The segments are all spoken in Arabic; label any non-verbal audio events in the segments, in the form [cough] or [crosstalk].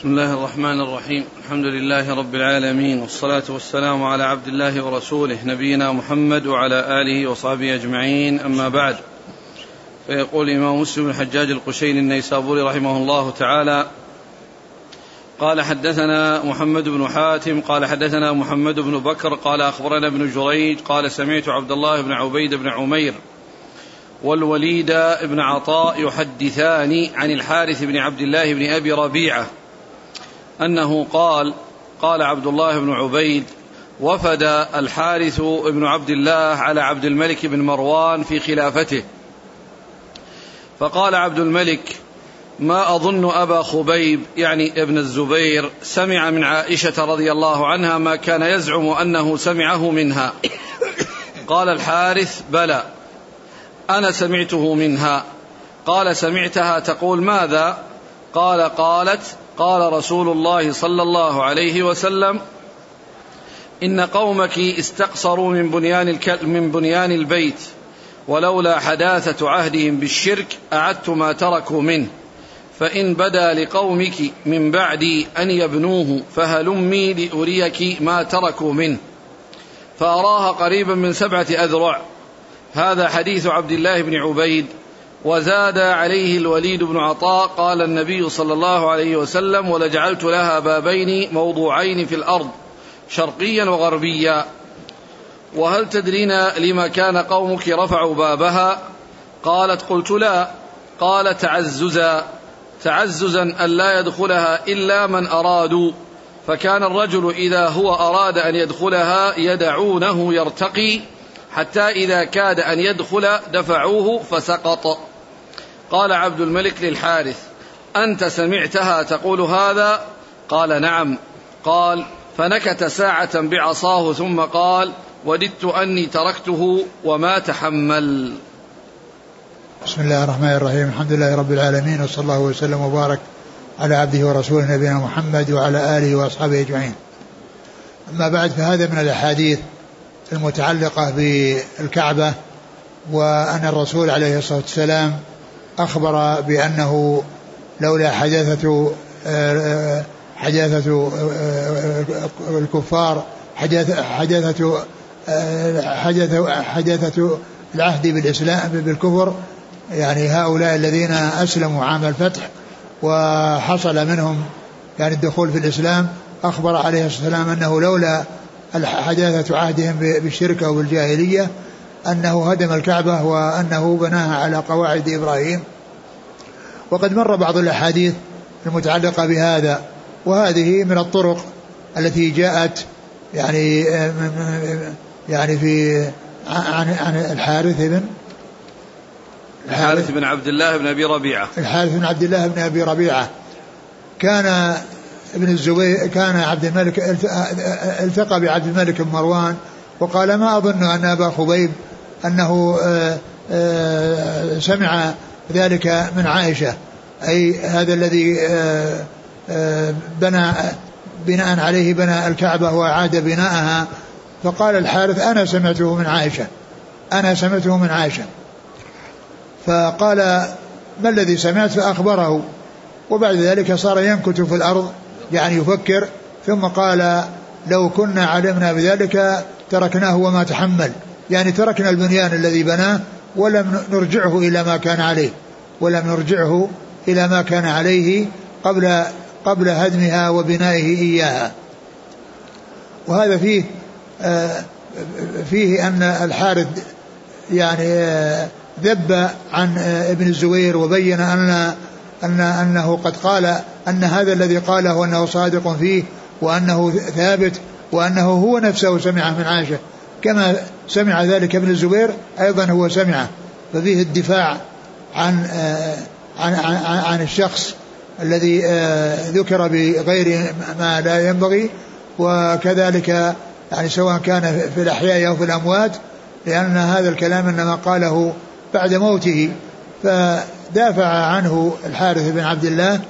بسم الله الرحمن الرحيم. الحمد لله رب العالمين والصلاة والسلام على عبد الله ورسوله نبينا محمد وعلى آله وصحبه أجمعين. أما بعد فيقول الإمام مسلم الحجاج القشيري النيسابوري رحمه الله تعالى قال حدثنا محمد بن حاتم قال حدثنا محمد بن بكر قال أخبرنا ابن جريج قال سمعت عبد الله بن عبيد بن عمير والوليد بن عطاء يحدثان عن الحارث بن عبد الله بن أبي ربيعة أنه قال قال عبد الله بن عبيد وفد الحارث بن عبد الله على عبد الملك بن مروان في خلافته. فقال عبد الملك ما أظن أبا خبيب يعني ابن الزبير سمع من عائشة رضي الله عنها ما كان يزعم أنه سمعه منها. قال الحارث بلى أنا سمعته منها. قال سمعتها تقول ماذا؟ قال قالت قال رسول الله صلى الله عليه وسلم إن قومك استقصروا من بنيان من بنيان البيت ولولا حداثة عهدهم بالشرك أعدت ما تركوا منه. فإن بدا لقومك من بعدي أن يبنوه فهلمي لأريك ما تركوا منه. فأراها قريبا من سبعة أذرع. هذا حديث عبد الله بن عبيد وزاد عليه الوليد بن عطاء قال النبي صلى الله عليه وسلم ولجعلت لها بابين موضوعين في الأرض شرقيا وغربيا. وهل تدرين لما كان قومك رفعوا بابها؟ قالت قلت لا. قال تعززا. تعززا الا يدخلها إلا من أرادوا. فكان الرجل إذا هو أراد أن يدخلها يدعونه يرتقي حتى إذا كاد أن يدخل دفعوه فسقط. قال عبد الملك للحارث أنت سمعتها تقول هذا؟ قال نعم. قال فنكت ساعة بعصاه ثم قال وددت أني تركته وما تحمل. بسم الله الرحمن الرحيم. الحمد لله رب العالمين وصلى الله وسلم وبارك على عبده ورسوله نبينا محمد وعلى آله وأصحابه أجمعين. أما بعد فهذا من الأحاديث المتعلقة بالكعبة وأن الرسول عليه الصلاة والسلام أخبر بأنه لولا حداثة حداثة الكفار حداثة حداثة حداثة العهد بالإسلام بالكفر يعني هؤلاء الذين أسلموا عام الفتح وحصل منهم يعني الدخول في الإسلام أخبر عليه الصلاة والسلام أنه لولا حداثة عهدهم بالشرك أو بالجاهلية أنه هدم الكعبة وأنه بناها على قواعد إبراهيم. وقد مر بعض الأحاديث المتعلقة بهذا وهذه من الطرق التي جاءت يعني يعني في عن عن الحارث بن الحارث بن عبد الله بن أبي ربيعة. الحارث بن عبد الله بن أبي ربيعة. كان ابن الزبير كان عبد الملك التقى بعبد الملك بن مروان وقال ما أظن أن أبا خبيب أنه آه، آه، سمع ذلك من عائشة. أي هذا الذي آه، بنى بناء عليه بنى الكعبة وأعاد بناءها. فقال الحارث أنا سمعته من عائشة. أنا سمعته من عائشة. فقال ما الذي سمعت؟ فأخبره. وبعد ذلك صار ينكت في الأرض يعني يفكر. ثم قال لو كنا علمنا بذلك تركناه وما تحمل. يعني تركنا البنيان الذي بناه ولم نرجعه إلى ما كان عليه ولم نرجعه إلى ما كان عليه قبل قبل هدمها وبنائه إياها. وهذا فيه آه، فيه أن الحارث يعني آه، ذب عن آه، ابن الزبير وبين أن أن أنه قد قال أن هذا الذي قاله أنه صادق فيه وأنه ثابت وأنه هو نفسه سمعه من عائشة كما سمع ذلك ابن الزبير أيضا هو سمعه ففيه الدفاع عن آه، عن عن, عن الشخص الذي آه، ذكر بغير ما لا ينبغي وكذلك يعني سواء كان في الأحياء أو في الأموات لأن هذا الكلام إنما قاله بعد موته. فدافع عنه الحارث بن عبد الله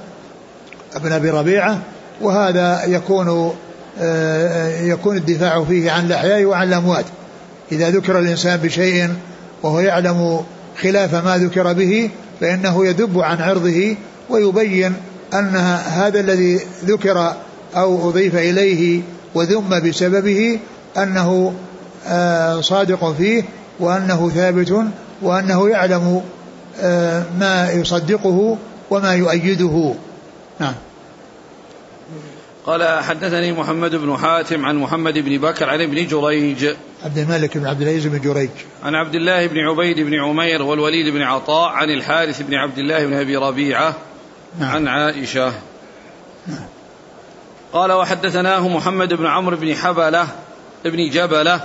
بن أبي ربيعة وهذا يكون آه، يكون الدفاع فيه عن الأحياء وعن الأموات. إذا ذكر الإنسان بشيء وهو يعلم خلاف ما ذكر به فإنه يدب عن عرضه ويبين أن هذا الذي ذكر أو أضيف إليه وذم بسببه أنه آه، صادق فيه وأنه ثابت وأنه يعلم آه، ما يصدقه وما يؤيده. نعم. قال حدثني محمد بن حاتم عن محمد بن بكر عن ابن جريج. عبد الملك بن عبد العزيز بن جريج. عن عبد الله بن عبيد بن عمير والوليد بن عطاء عن الحارث بن عبد الله بن أبي ربيعة نعم. عن عائشة. نعم. قال وحدثناه محمد بن عمرو بن حبلة بن جبلة.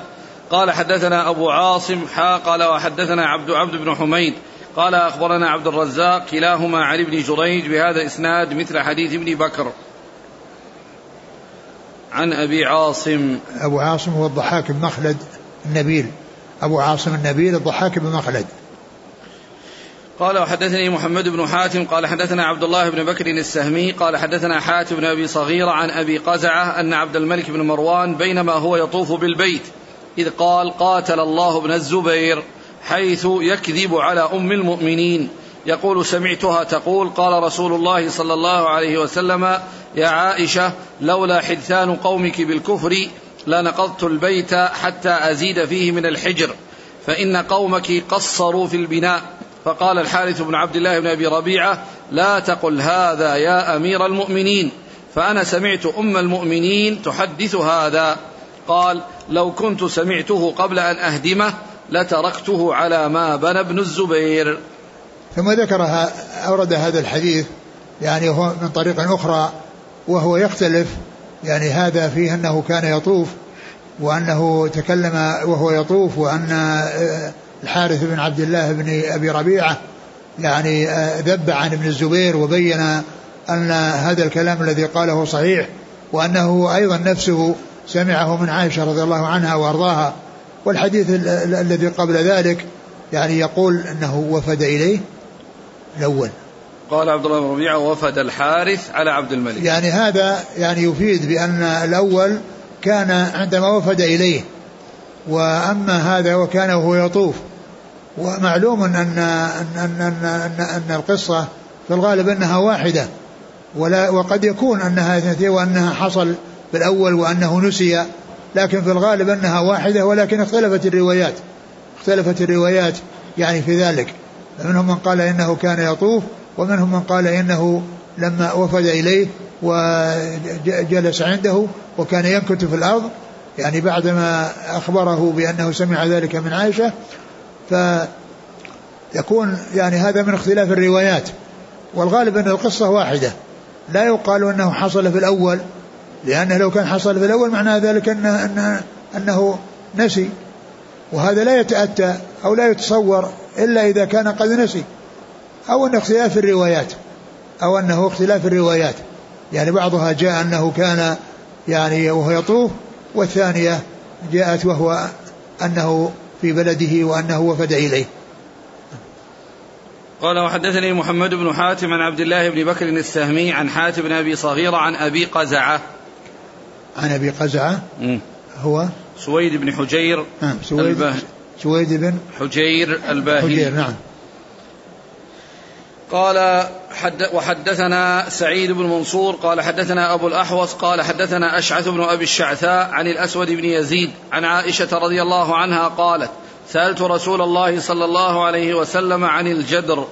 قال حدثنا أبو عاصم حا قال وحدثنا عبد عبد بن حميد. قال أخبرنا عبد الرزاق كلاهما عن ابن جريج بهذا إسناد مثل حديث ابن بكر. عن أبي عاصم. أبو عاصم هو الضحاك بن مخلد النبيل. أبو عاصم النبيل الضحاك بن مخلد. قال وحدثني محمد بن حاتم قال حدثنا عبد الله بن بكر السهمي قال حدثنا حاتم بن أبي صغير عن أبي قزعة أن عبد الملك بن مروان بينما هو يطوف بالبيت إذ قال قاتل الله ابن الزبير حيث يكذب على أم المؤمنين. يقول سمعتها تقول قال رسول الله صلى الله عليه وسلم يا عائشة لولا حدثان قومك بالكفر لنقضت البيت حتى أزيد فيه من الحجر فإن قومك قصروا في البناء. فقال الحارث بن عبد الله بن أبي ربيعة لا تقل هذا يا أمير المؤمنين. فأنا سمعت أم المؤمنين تحدث هذا. قال لو كنت سمعته قبل أن أهدمه لتركته على ما بنى ابن الزبير. ثم ذكر أورد هذا الحديث يعني هو من طريق أخرى وهو يختلف يعني هذا فيه أنه كان يطوف وأنه تكلم وهو يطوف وأن آه، الحارث بن عبد الله بن أبي ربيعة يعني آه، ذب عن ابن الزبير وبين أن هذا الكلام الذي قاله صحيح وأنه أيضا نفسه سمعه من عائشة رضي الله عنها وأرضاها. والحديث الذي قبل ذلك يعني يقول أنه وفد إليه الأول. قال عبد الله بن ربيعة وفد الحارث على عبد الملك. يعني هذا يعني يفيد بأن الأول كان عندما وفد إليه وأما هذا وكان وهو يطوف. ومعلوم أن أن أن أن, أن, أن القصة في الغالب أنها واحدة. ولا وقد يكون أنها اثنتين وأنها حصل في الأول وأنه نسي لكن في الغالب أنها واحدة ولكن اختلفت الروايات. اختلفت الروايات يعني في ذلك. فمنهم من قال إنه كان يطوف ومنهم من قال إنه لما وفد إليه وجلس عنده وكان ينكت في الأرض. يعني بعدما أخبره بأنه سمع ذلك من عائشة فيكون يعني هذا من اختلاف الروايات. والغالب أن القصة واحدة لا يقال أنه حصل في الأول لأنه لو كان حصل في الأول معنى ذلك أن أنه, أنه نسي. وهذا لا يتأتى أو لا يتصور إلا إذا كان قد نسي أو أن اختلاف الروايات أو أنه اختلاف الروايات. يعني بعضها جاء أنه كان يعني وهو يطوف والثانية جاءت وهو أنه في بلده وأنه وفد إليه. قال وحدثني محمد بن حاتم عن عبد الله بن بكر السهمي عن حاتم بن أبي صغيرة عن أبي قزعة. عن أبي قزعة هو سويد بن حجير نعم سويد. سويد بن حجير الباهلي. حجير نعم. قال حد وحدثنا سعيد بن منصور قال حدثنا أبو الأحوص قال حدثنا أشعث بن أبي الشعثاء عن الأسود بن يزيد عن عائشة رضي الله عنها قالت سألت رسول الله صلى الله عليه وسلم عن الجدر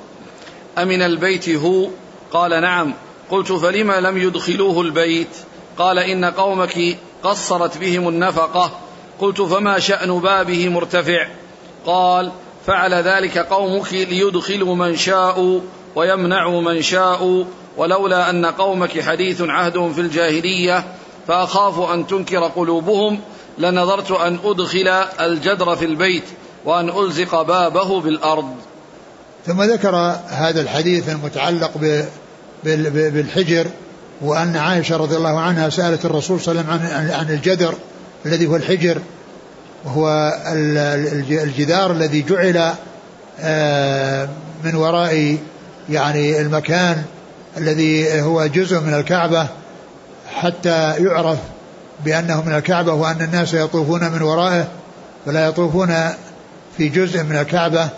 أمن البيت هو؟ قال نعم. قلت فلم لم يدخلوه البيت؟ قال إن قومك قصرت بهم النفقة. قلت فما شأن بابه مرتفع؟ قال فعل ذلك قومك ليدخلوا من شاءوا ويمنعوا من شاءوا ولولا أن قومك حديث عهد في الجاهلية فأخاف أن تنكر قلوبهم لنظرت أن أدخل الجدر في البيت وأن ألزق بابه بالأرض. ثم ذكر هذا الحديث المتعلق بالحجر وأن عائشة رضي الله عنها سألت الرسول صلى الله عليه وسلم عن الجدر الذي هو الحجر وهو الجدار الذي جعل آه، من وراء يعني المكان الذي هو جزء من الكعبة حتى يعرف بأنه من الكعبة وأن الناس يطوفون من ورائه فلا يطوفون في جزء من الكعبة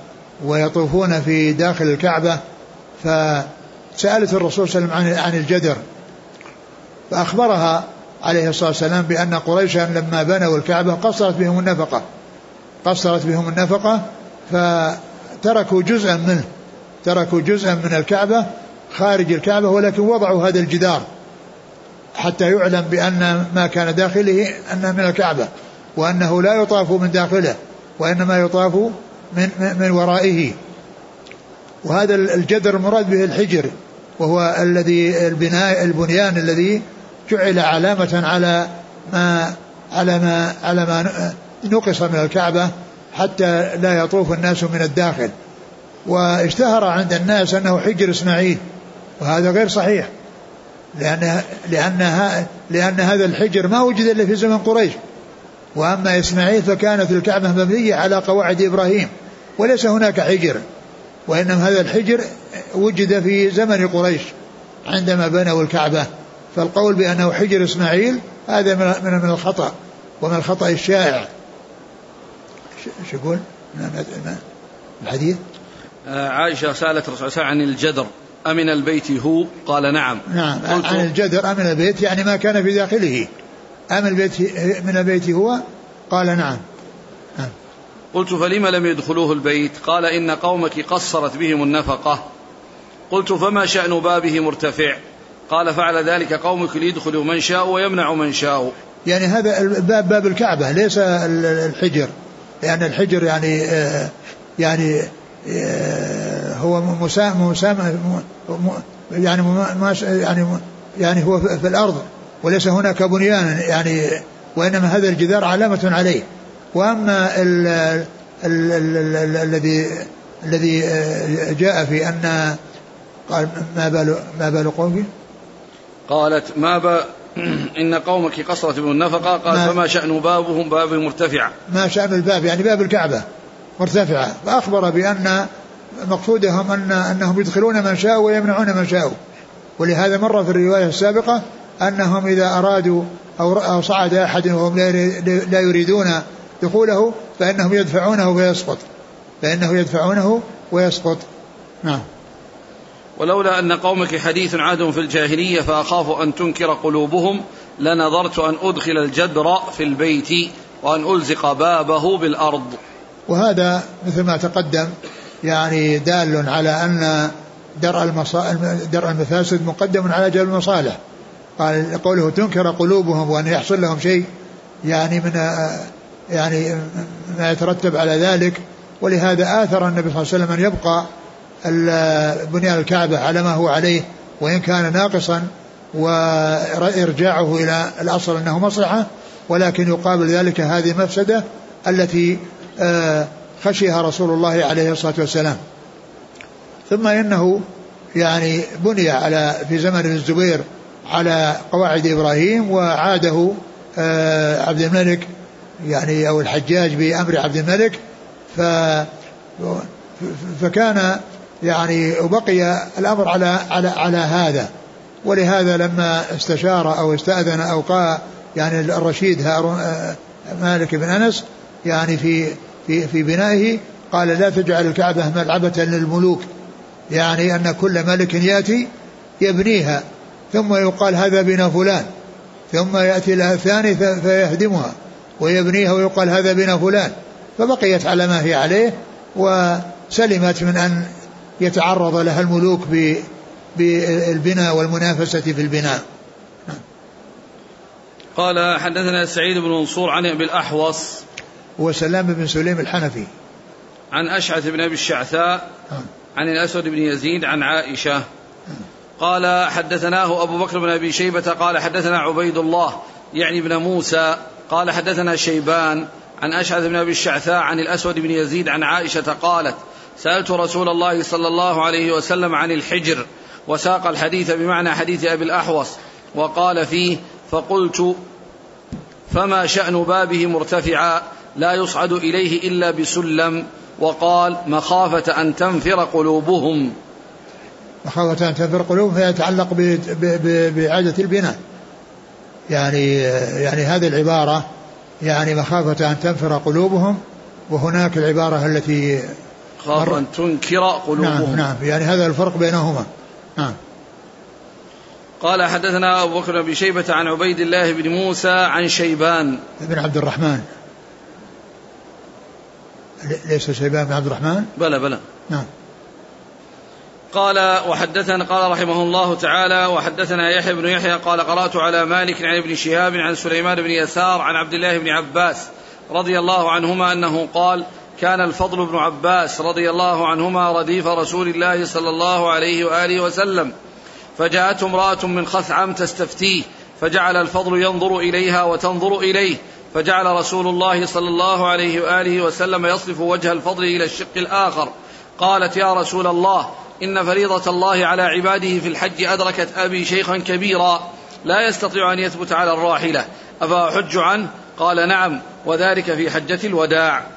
ويطوفون في داخل الكعبة. ف سألت الرسول صلى الله عليه وسلم عن الجدر فأخبرها عليه الصلاة والسلام بأن قريشا لما بنوا الكعبة قصرت بهم النفقة. قصرت بهم النفقة فتركوا جزءا منه. تركوا جزءا من الكعبة خارج الكعبة ولكن وضعوا هذا الجدار حتى يعلم بأن ما كان داخله أنه من الكعبة وأنه لا يطاف من داخله وإنما يطاف من, من ورائه. وهذا الجدر المراد به الحجر وهو الذي البناء البنيان الذي جعل علامة على ما على ما على ما نقص من الكعبة حتى لا يطوف الناس من الداخل. واشتهر عند الناس أنه حجر إسماعيل وهذا غير صحيح لأن لأن لأن هذا الحجر ما وجد إلا في زمن قريش. وأما إسماعيل فكانت الكعبة مبنية على قواعد إبراهيم وليس هناك حجر وإنما هذا الحجر وجد في زمن قريش عندما بنوا الكعبة. فالقول بأنه حجر إسماعيل هذا من من الخطأ ومن الخطأ الشائع. شو يقول؟ الحديث؟ آه، عائشة سألت الرسول صلى الله عليه وسلم عن الجدر. أمن البيت هو؟ قال نعم. نعم. عن الجدر أمن البيت يعني ما كان في داخله. أمن البيت من البيت هو؟ قال نعم. نعم. قلت فلم لم يدخلوه البيت؟ قال إن قومك قصرت بهم النفقة. قلت فما شأن بابه مرتفع؟ قال فعل ذلك قومك ليدخلوا من شاء ويمنع من شاء. يعني هذا الباب باب الكعبة ليس الحجر. لأن الحجر يعني آه، يعني آه، هو مسام مسام يعني يعني يعني هو في الأرض وليس هناك بنيان يعني وإنما هذا الجدار علامة عليه. وأما الذي الذي آه، جاء في أن قال ما بال ما بال قومك؟ قالت ما ب... [clears throat] إن قومك قصرت بهم النفقة. قال ما فما شأن بابهم؟ باب مرتفع. ما شأن الباب يعني باب الكعبة مرتفعة. فأخبر بأن مقصودهم أن أنهم يدخلون من شاء ويمنعون من شاء ولهذا مر في الرواية السابقة أنهم إذا أرادوا أو, أو صعد أحد وهم لا يريدون دخوله فإنهم يدفعونه ويسقط. فإنه يدفعونه ويسقط. نعم. ولولا أن قومك حديث عهد في الجاهلية فأخاف أن تنكر قلوبهم لنظرت أن أدخل الجدر في البيت وأن ألزق بابه بالأرض. وهذا مثل ما تقدم يعني دال على أن درء, درء المفاسد مقدم على جلب المصالح. قال قوله تنكر قلوبهم وأن يحصل لهم شيء يعني من يعني ما يترتب على ذلك. ولهذا آثر النبي صلى الله عليه وسلم أن يبقى بنيان الكعبة على ما هو عليه وإن كان ناقصا وإرجاعه إلى الأصل أنه مصلحة ولكن يقابل ذلك هذه المفسدة التي آه، خشيها رسول الله عليه الصلاة والسلام. ثم إنه يعني بني على في زمن الزبير على قواعد إبراهيم وعاده آه، عبد الملك يعني أو الحجاج بأمر عبد الملك ف فكان يعني وبقي الأمر على على على هذا. ولهذا لما استشار أو استأذن أو قال يعني الرشيد هارون آه، مالك بن أنس يعني في في في بنائه قال لا تجعل الكعبة ملعبة للملوك. يعني أن كل ملك يأتي يبنيها ثم يقال هذا بنا فلان ثم يأتي لها الثاني فيهدمها ويبنيها ويقال هذا بنا فلان. فبقيت على ما هي عليه وسلمت من أن يتعرض لها الملوك بالبناء والمنافسة في البناء. قال حدثنا سعيد بن منصور عن ابي الأحوص وسلام بن سليم الحنفي. عن أشعث بن أبي الشعثاء عن الأسود بن يزيد عن عائشة. قال حدثناه أبو بكر بن أبي شيبة قال حدثنا عبيد الله يعني ابن موسى. قال حدثنا شيبان عن أشعث بن أبي الشعثاء عن الأسود بن يزيد عن عائشة قالت سألت رسول الله صلى الله عليه وسلم عن الحجر وساق الحديث بمعنى حديث أبي الأحوص وقال فيه فقلت فما شأن بابه مرتفعا لا يصعد إليه إلا بسلم؟ وقال مخافة أن تنفر قلوبهم. مخافة أن تنفر قلوبهم فيتعلق بإعادة البناء. يعني يعني هذه العبارة يعني مخافة أن تنفر قلوبهم وهناك العبارة التي خاف أن تنكر قلوبهم. نعم نعم. يعني هذا الفرق بينهما. نعم. قال حدثنا أبو بكر بن شيبة عن عبيد الله بن موسى عن شيبان. بن عبد الرحمن. ليس شيبان بن عبد الرحمن؟ بلى بلى. نعم. قال وحدثنا قال رحمه الله تعالى وحدثنا يحيى بن يحيى قال قرأت على مالك عن ابن شهاب عن سليمان بن يسار عن عبد الله بن عباس رضي الله عنهما أنه قال كان الفضل بن عباس رضي الله عنهما رديف رسول الله صلى الله عليه وآله وسلم. فجاءته امرأة من خثعم تستفتيه فجعل الفضل ينظر إليها وتنظر إليه. فجعل رسول الله صلى الله عليه وآله وسلم يصرف وجه الفضل إلى الشق الآخر. قالت يا رسول الله إن فريضة الله على عباده في الحج أدركت أبي شيخا كبيرا. لا يستطيع أن يثبت على الراحلة. أفأحج عنه؟ قال نعم وذلك في حجة الوداع.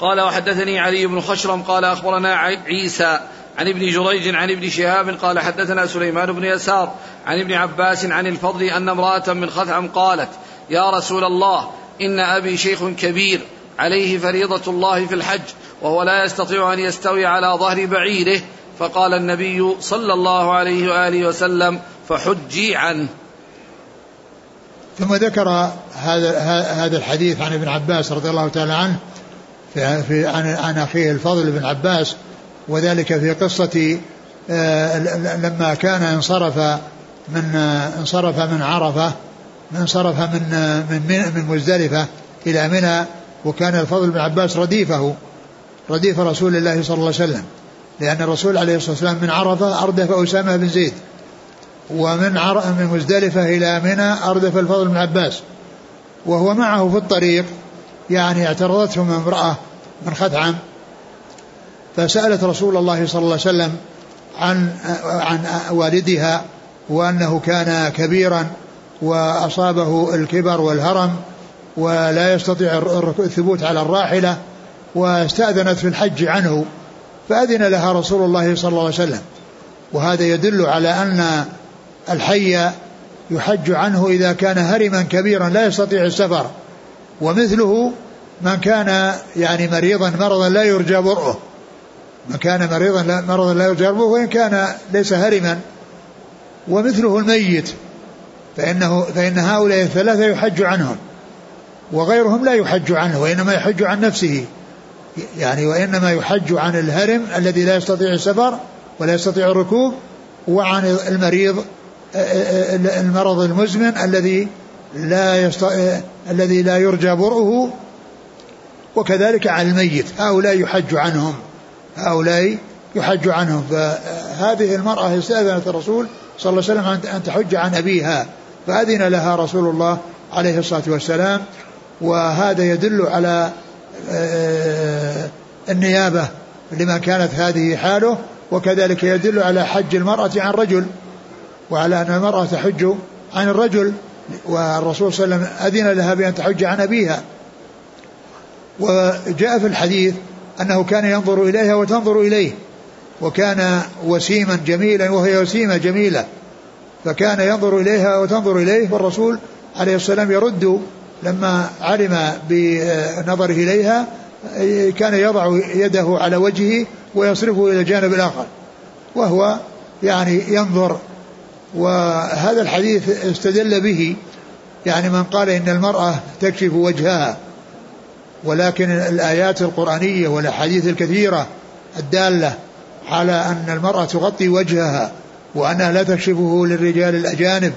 قال وحدثني علي بن خشرم قال أخبرنا عيسى عن ابن جريج عن ابن شهاب قال حدثنا سليمان بن يسار عن ابن عباس عن الفضل أن امرأة من خثعم قالت يا رسول الله إن أبي شيخ كبير عليه فريضة الله في الحج وهو لا يستطيع أن يستوي على ظهر بعيره فقال النبي صلى الله عليه وآله وسلم فحجي عنه. ثم ذكر هذا هذا الحديث عن ابن عباس رضي الله تعالى عنه في, عن, عن أخيه الفضل بن عباس وذلك في قصة آه، لما كان انصرف من انصرف من عرفة انصرف من من من مزدلفة إلى منى وكان الفضل بن عباس رديفه رديف رسول الله صلى الله عليه وسلم لأن الرسول عليه الصلاة والسلام من عرفة أردف أسامة بن زيد ومن. من مزدلفة إلى منى أردف الفضل بن عباس وهو معه في الطريق يعني اعترضته من امرأة من خثعم فسألت رسول الله صلى الله عليه وسلم عن عن والدها وأنه كان كبيرا وأصابه الكبر والهرم ولا يستطيع الثبوت على الراحلة واستأذنت في الحج عنه فأذن لها رسول الله صلى الله عليه وسلم. وهذا يدل على أن الحي يحج عنه إذا كان هرما كبيرا لا يستطيع السفر. ومثله من كان يعني مريضا مرضا لا يرجى برؤه. من كان مريضا مرضا لا يرجى برؤه وإن كان ليس هرما. ومثله الميت فإنه فإن هؤلاء الثلاثة يحج عنهم وغيرهم لا يحج عنه وإنما يحج عن نفسه. يعني وإنما يحج عن الهرم الذي لا يستطيع السفر ولا يستطيع الركوب وعن المريض المرض المزمن الذي لا يست... الذي لا يرجى برؤه وكذلك عن الميت. هؤلاء يحج عنهم. هؤلاء يحج عنهم. فهذه المرأة استأذنت الرسول صلى الله عليه وسلم أن تحج عن أبيها فأذن لها رسول الله عليه الصلاة والسلام. وهذا يدل على آه، النيابة لما كانت هذه حاله. وكذلك يدل على حج المرأة عن رجل وعلى أن المرأة تحج عن الرجل. والرسول صلى الله عليه وسلم أذن لها بأن تحج عن أبيها. وجاء في الحديث أنه كان ينظر إليها وتنظر إليه وكان وسيما جميلا وهي وسيمة جميلة. فكان ينظر إليها وتنظر إليه والرسول عليه السلام يرد لما علم بنظره إليها كان يضع يده على وجهه ويصرفه إلى الجانب الآخر. وهو يعني ينظر وهذا الحديث استدل به يعني من قال إن المرأة تكشف وجهها ولكن الآيات القرآنية والأحاديث الكثيرة الدالة على أن المرأة تغطي وجهها وأنها لا تكشفه للرجال الأجانب.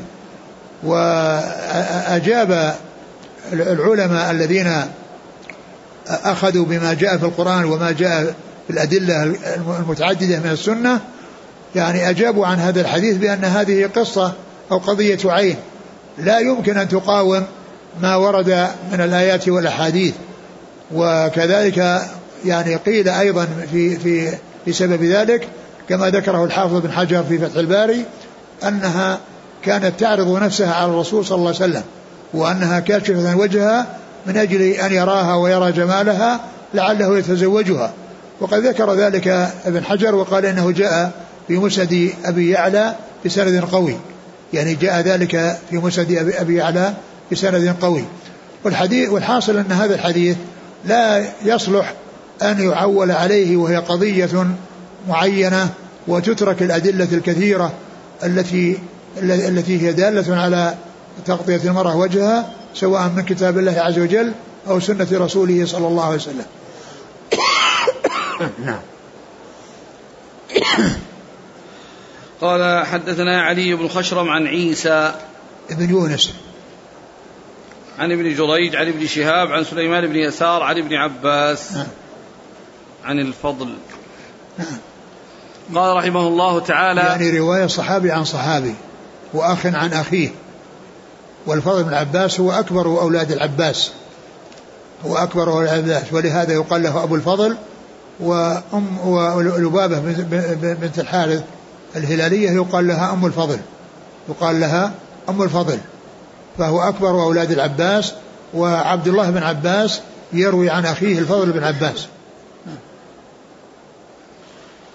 وأجاب العلماء الذين أخذوا بما جاء في القرآن وما جاء في الأدلة المتعددة من السنة يعني أجابوا عن هذا الحديث بأن هذه قصة أو قضية عين. لا يمكن أن تقاوم ما ورد من الآيات والأحاديث. وكذلك يعني قيل أيضا في في بسبب ذلك كما ذكره الحافظ بن حجر في فتح الباري أنها كانت تعرض نفسها على الرسول صلى الله عليه وسلم وأنها كاشفة وجهها من أجل أن يراها ويرى جمالها لعله يتزوجها. وقد ذكر ذلك ابن حجر وقال إنه جاء في مسند أبي يعلى بسند قوي. يعني جاء ذلك في مسند أبي يعلى بسند قوي. والحديث والحاصل أن هذا الحديث لا يصلح أن يعول عليه وهي قضية معينة وتترك الأدلة الكثيرة التي التي هي دالة على تغطية المرأة وجهها سواء من كتاب الله عز وجل أو سنة رسوله صلى الله عليه وسلم. نعم. [coughs] قال حدثنا علي بن خشرم عن عيسى بن يونس عن ابن جريج عن ابن شهاب عن سليمان بن يسار عن ابن عباس نعم. عن الفضل نعم. قال رحمه الله تعالى يعني رواية صحابي عن صحابي وأخ عن أخيه والفضل بن عباس هو أكبر أولاد العباس هو أكبر أولاد العباس ولهذا يقال له أبو الفضل وأم ولبابة بنت الحارث الهلالية يقال لها أم الفضل. يقال لها أم الفضل. فهو أكبر أولاد العباس وعبد الله بن عباس يروي عن أخيه الفضل بن عباس.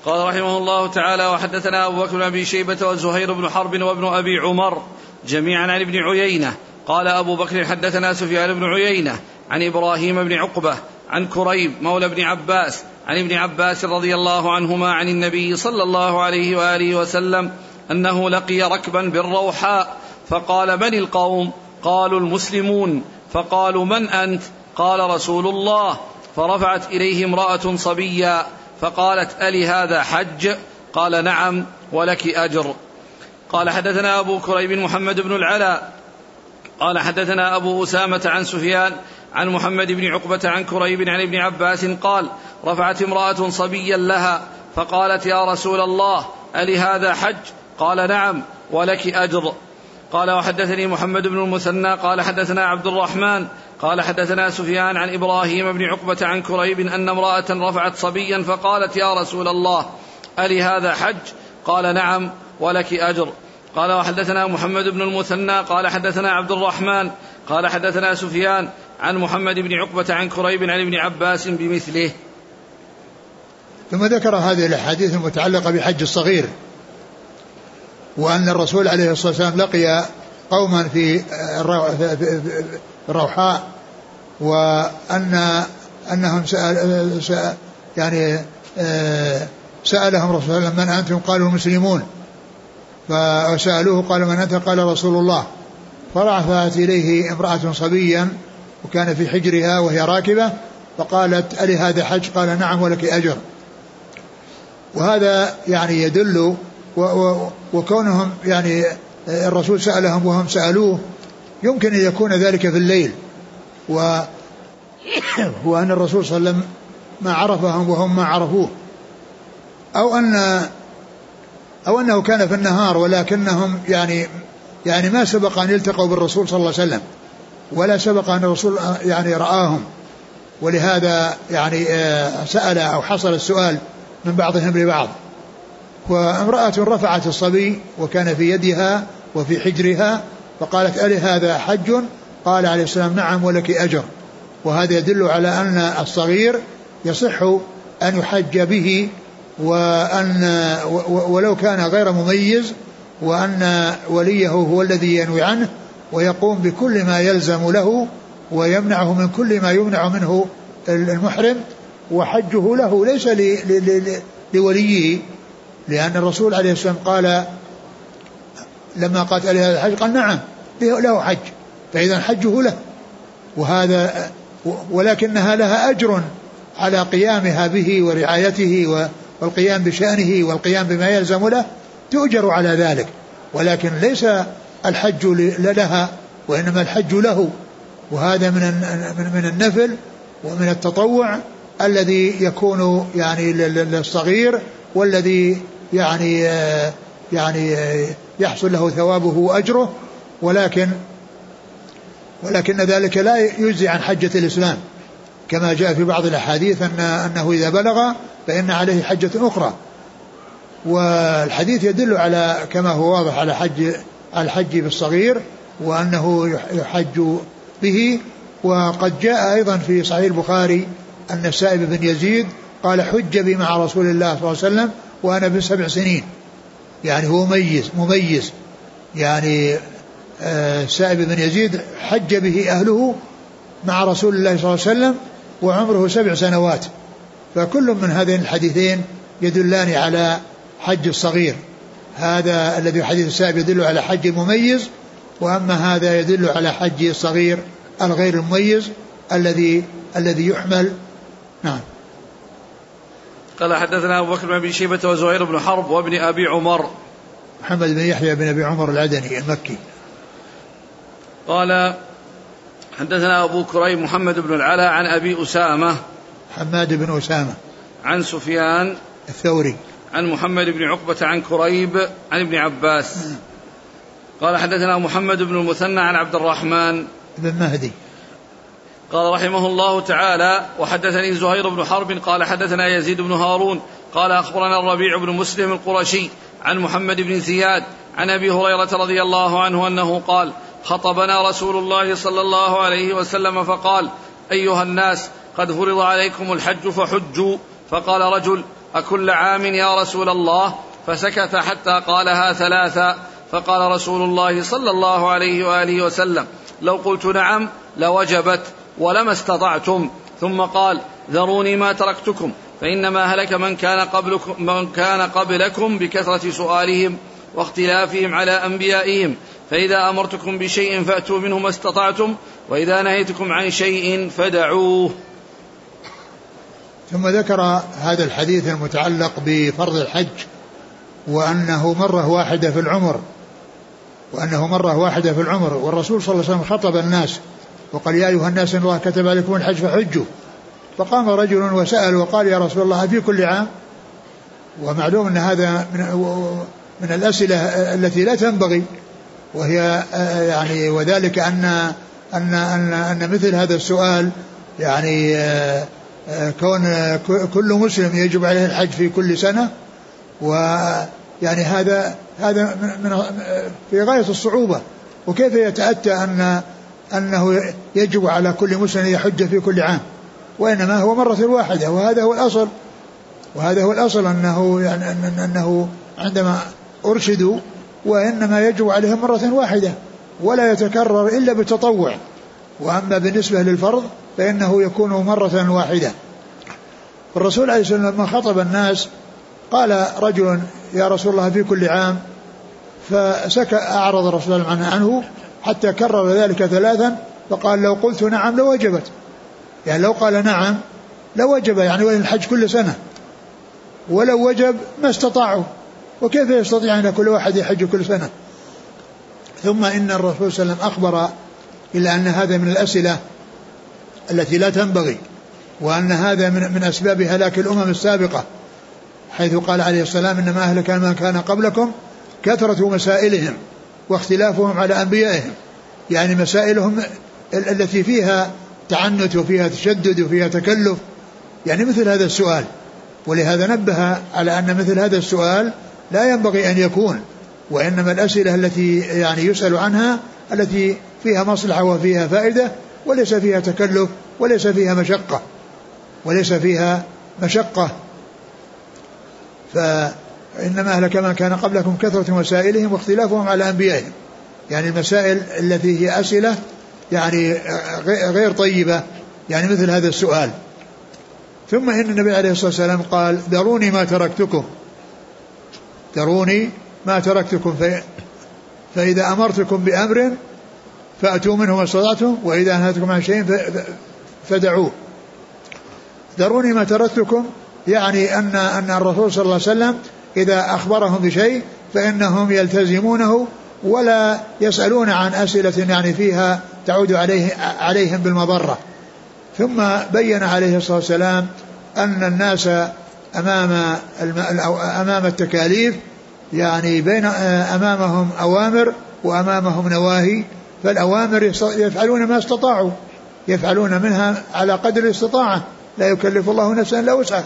قال رحمه الله تعالى وحدثنا أبو بكر بن أبي شيبة وزهير بن حرب وابن أبي عمر جميعا عن ابن عيينة. قال أبو بكر حدثنا سفيان بن عيينة عن إبراهيم بن عقبة عن كريب مولى بن عباس عن ابن عباس رضي الله عنهما عن النبي صلى الله عليه وآله وسلم أنه لقي ركبا بالروحاء فقال من القوم؟ قالوا المسلمون. فقالوا من أنت؟ قال رسول الله. فرفعت إليه امرأة صبيا فقالت ألي هذا حج؟ قال نعم ولك أجر. قال حدثنا أبو كريب محمد بن العلاء. قال حدثنا أبو أسامة عن سفيان عن محمد بن عقبة عن كريب عن ابن عباس قال رفعت امرأة صبيا لها فقالت يا رسول الله ألي هذا حج؟ قال نعم ولك أجر. قال وحدثني محمد بن المثنى. قال حدثنا عبد الرحمن. قال حدثنا سفيان عن إبراهيم بن عقبة عن كريب أن امرأة رفعت صبيا فقالت يا رسول الله ألي هذا حج؟ قال نعم ولك أجر. قال وحدثنا محمد بن المثنى. قال حدثنا عبد الرحمن. قال حدثنا سفيان عن محمد بن عقبة عن كريب عن ابن عباس بمثله. ثم ذكر هذه الأحاديث المتعلقة بحج الصغير وأن الرسول عليه الصلاة والسلام لقي قوما في الروحاء وأن أنهم سأل, سأل يعني آه، سألهم رسول الله من أنتم؟ قالوا المسلمون فسألوه قال من أنت؟ قال رسول الله. فرفعت إليه امرأة صبيا وكان في حجرها وهي راكبة فقالت ألي هذا حج؟ قال نعم ولك أجر. وهذا يعني يدل وكونهم يعني الرسول سألهم وهم سألوه يمكن أن يكون ذلك في الليل. و [coughs] وأن الرسول صلى الله عليه وسلم ما عرفهم وهم ما عرفوه. أو أن أو أنه كان في النهار ولكنهم يعني يعني ما سبق أن يلتقوا بالرسول صلى الله عليه وسلم ولا سبق أن الرسول يعني رآهم. ولهذا يعني آه، سأل أو حصل السؤال من بعضهم لبعض وامرأة رفعت الصبي وكان في يدها وفي حجرها فقالت ألي هذا حج؟ قال عليه السلام نعم ولك أجر. وهذا يدل على أن الصغير يصح أن يحج به وأن ولو كان غير مميز وأن وليه هو الذي ينوي عنه ويقوم بكل ما يلزم له ويمنعه من كل ما يمنع منه المحرم. وحجه له ليس لوليه لأن الرسول عليه السلام قال لما قالت عليه هذا الحج؟ قال نعم له حج فإذا حجه له. وهذا ولكنها لها أجر على قيامها به ورعايته والقيام بشأنه والقيام بما يلزم له تؤجر على ذلك. ولكن ليس الحج لها وإنما الحج له. وهذا من من النفل ومن التطوع الذي يكون يعني للصغير والذي يعني يعني يحصل له ثوابه وأجره ولكن ولكن ذلك لا يجزي عن حجة الإسلام. كما جاء في بعض الأحاديث أن أنه إذا بلغ فإن عليه حجة أخرى. والحديث يدل على كما هو واضح على حج الحج بالصغير وأنه يحج به. وقد جاء أيضا في صحيح البخاري أن السائب بن يزيد قال حج بي مع رسول الله صلى الله عليه وسلم وأنا ابن سبع سنين. يعني هو مميز مميز. يعني آه سائب بن يزيد حج به أهله مع رسول الله صلى الله عليه وسلم وعمره سبع سنوات. فكل من هذين الحديثين يدلان على حج الصغير. هذا الذي حديث السائب يدل على حج المميز وأما هذا يدل على حج الصغير الغير المميز الذي الذي يحمل نعم. قال حدثنا أبو بكر بن أبي شيبة وزهير بن حرب وابن أبي عمر. محمد بن يحيى بن أبي عمر العدني المكي. قال حدثنا أبو كريم محمد بن العلاء عن أبي أسامة. حماد بن أسامة. عن سفيان. الثوري. عن محمد بن عقبة عن كريب عن ابن عباس. قال حدثنا محمد بن المثنى عن عبد الرحمن. بن مهدي. قال رحمه الله تعالى وحدثني زهير بن حرب قال حدثنا يزيد بن هارون قال أخبرنا الربيع بن مسلم القرشي عن محمد بن زياد عن أبي هريرة رضي الله عنه أنه قال خطبنا رسول الله صلى الله عليه وسلم فقال أيها الناس قد فرض عليكم الحج فحجوا. فقال رجل أكل عام يا رسول الله؟ فسكت حتى قالها ثلاثا فقال رسول الله صلى الله عليه وآله وسلم لو قلت نعم لوجبت. ولما استطعتم؟ ثم قال ذروني ما تركتكم فإنما هلك من كان قبلكم من كان قبلكم بكثرة سؤالهم واختلافهم على أنبيائهم. فإذا أمرتكم بشيء فأتوا منه ما استطعتم وإذا نهيتكم عن شيء فدعوه. ثم ذكر هذا الحديث المتعلق بفرض الحج وأنه مرة واحدة في العمر وأنه مرة واحدة في العمر والرسول صلى الله عليه وسلم خطب الناس وقال يا أيها الناس إن الله كتب عليكم الحج فحجوا. فقام رجل وسأل وقال يا رسول الله في كل عام؟ ومعلوم أن هذا من, من الأسئلة التي لا تنبغي. وهي يعني وذلك أن أن أن, أن مثل هذا السؤال يعني كون كل مسلم يجب عليه الحج في كل سنة. ويعني هذا هذا من في غاية الصعوبة. وكيف يتأتى أن أنه يجب على كل مسلم أن يحج في كل عام وإنما هو مرة واحدة وهذا هو الأصل. وهذا هو الأصل أنه يعني أنه عندما أرشدوا وإنما يجب عليهم مرة واحدة ولا يتكرر إلا بالتطوع. وأما بالنسبة للفرض فإنه يكون مرة واحدة. الرسول عليه الصلاة والسلام لما خطب الناس قال رجل يا رسول الله في كل عام فسكى أعرض الرسول عنه حتى كرر ذلك ثلاثا فقال لو قلت نعم لوجبت. يعني لو قال نعم لوجب يعني وين الحج كل سنة. ولو وجب ما استطاعوا. وكيف يستطيع أن كل واحد يحج كل سنة؟ ثم إن الرسول صلى الله عليه وسلم أخبر إلا أن هذا من الأسئلة التي لا تنبغي وأن هذا من, من أسباب هلاك الأمم السابقة حيث قال عليه السلام إنما أهلك من كان قبلكم كثرة مسائلهم. واختلافهم على أنبيائهم. يعني مسائلهم التي فيها تعنت وفيها تشدد وفيها تكلف. يعني مثل هذا السؤال. ولهذا نبه على أن مثل هذا السؤال لا ينبغي أن يكون وإنما الأسئلة التي يعني يسأل عنها التي فيها مصلحة وفيها فائدة وليس فيها تكلف وليس فيها مشقة. وليس فيها مشقة. فإنما أهلك من كان قبلكم كثرة مسائلهم واختلافهم على أنبيائهم. يعني المسائل التي هي أسئلة يعني غير طيبة. يعني مثل هذا السؤال. ثم إن النبي عليه الصلاة والسلام قال ذروني ما تركتكم. ذروني ما تركتكم فإذا أمرتكم بأمر فأتوا منه ما استطعتم وإذا نهيتكم عن شيء فدعوه. ذروني ما تركتكم يعني أن أن الرسول صلى الله عليه وسلم إذا أخبرهم بشيء فإنهم يلتزمونه ولا يسألون عن أسئلة يعني فيها تعود عليه عليهم بالمضرة. ثم بين عليه الصلاة والسلام أن الناس أمام أمام التكاليف يعني بين أمامهم أوامر وأمامهم نواهي فالأوامر يفعلون ما استطاعوا يفعلون منها على قدر الاستطاعة لا يكلف الله نفسا إلا وسعها.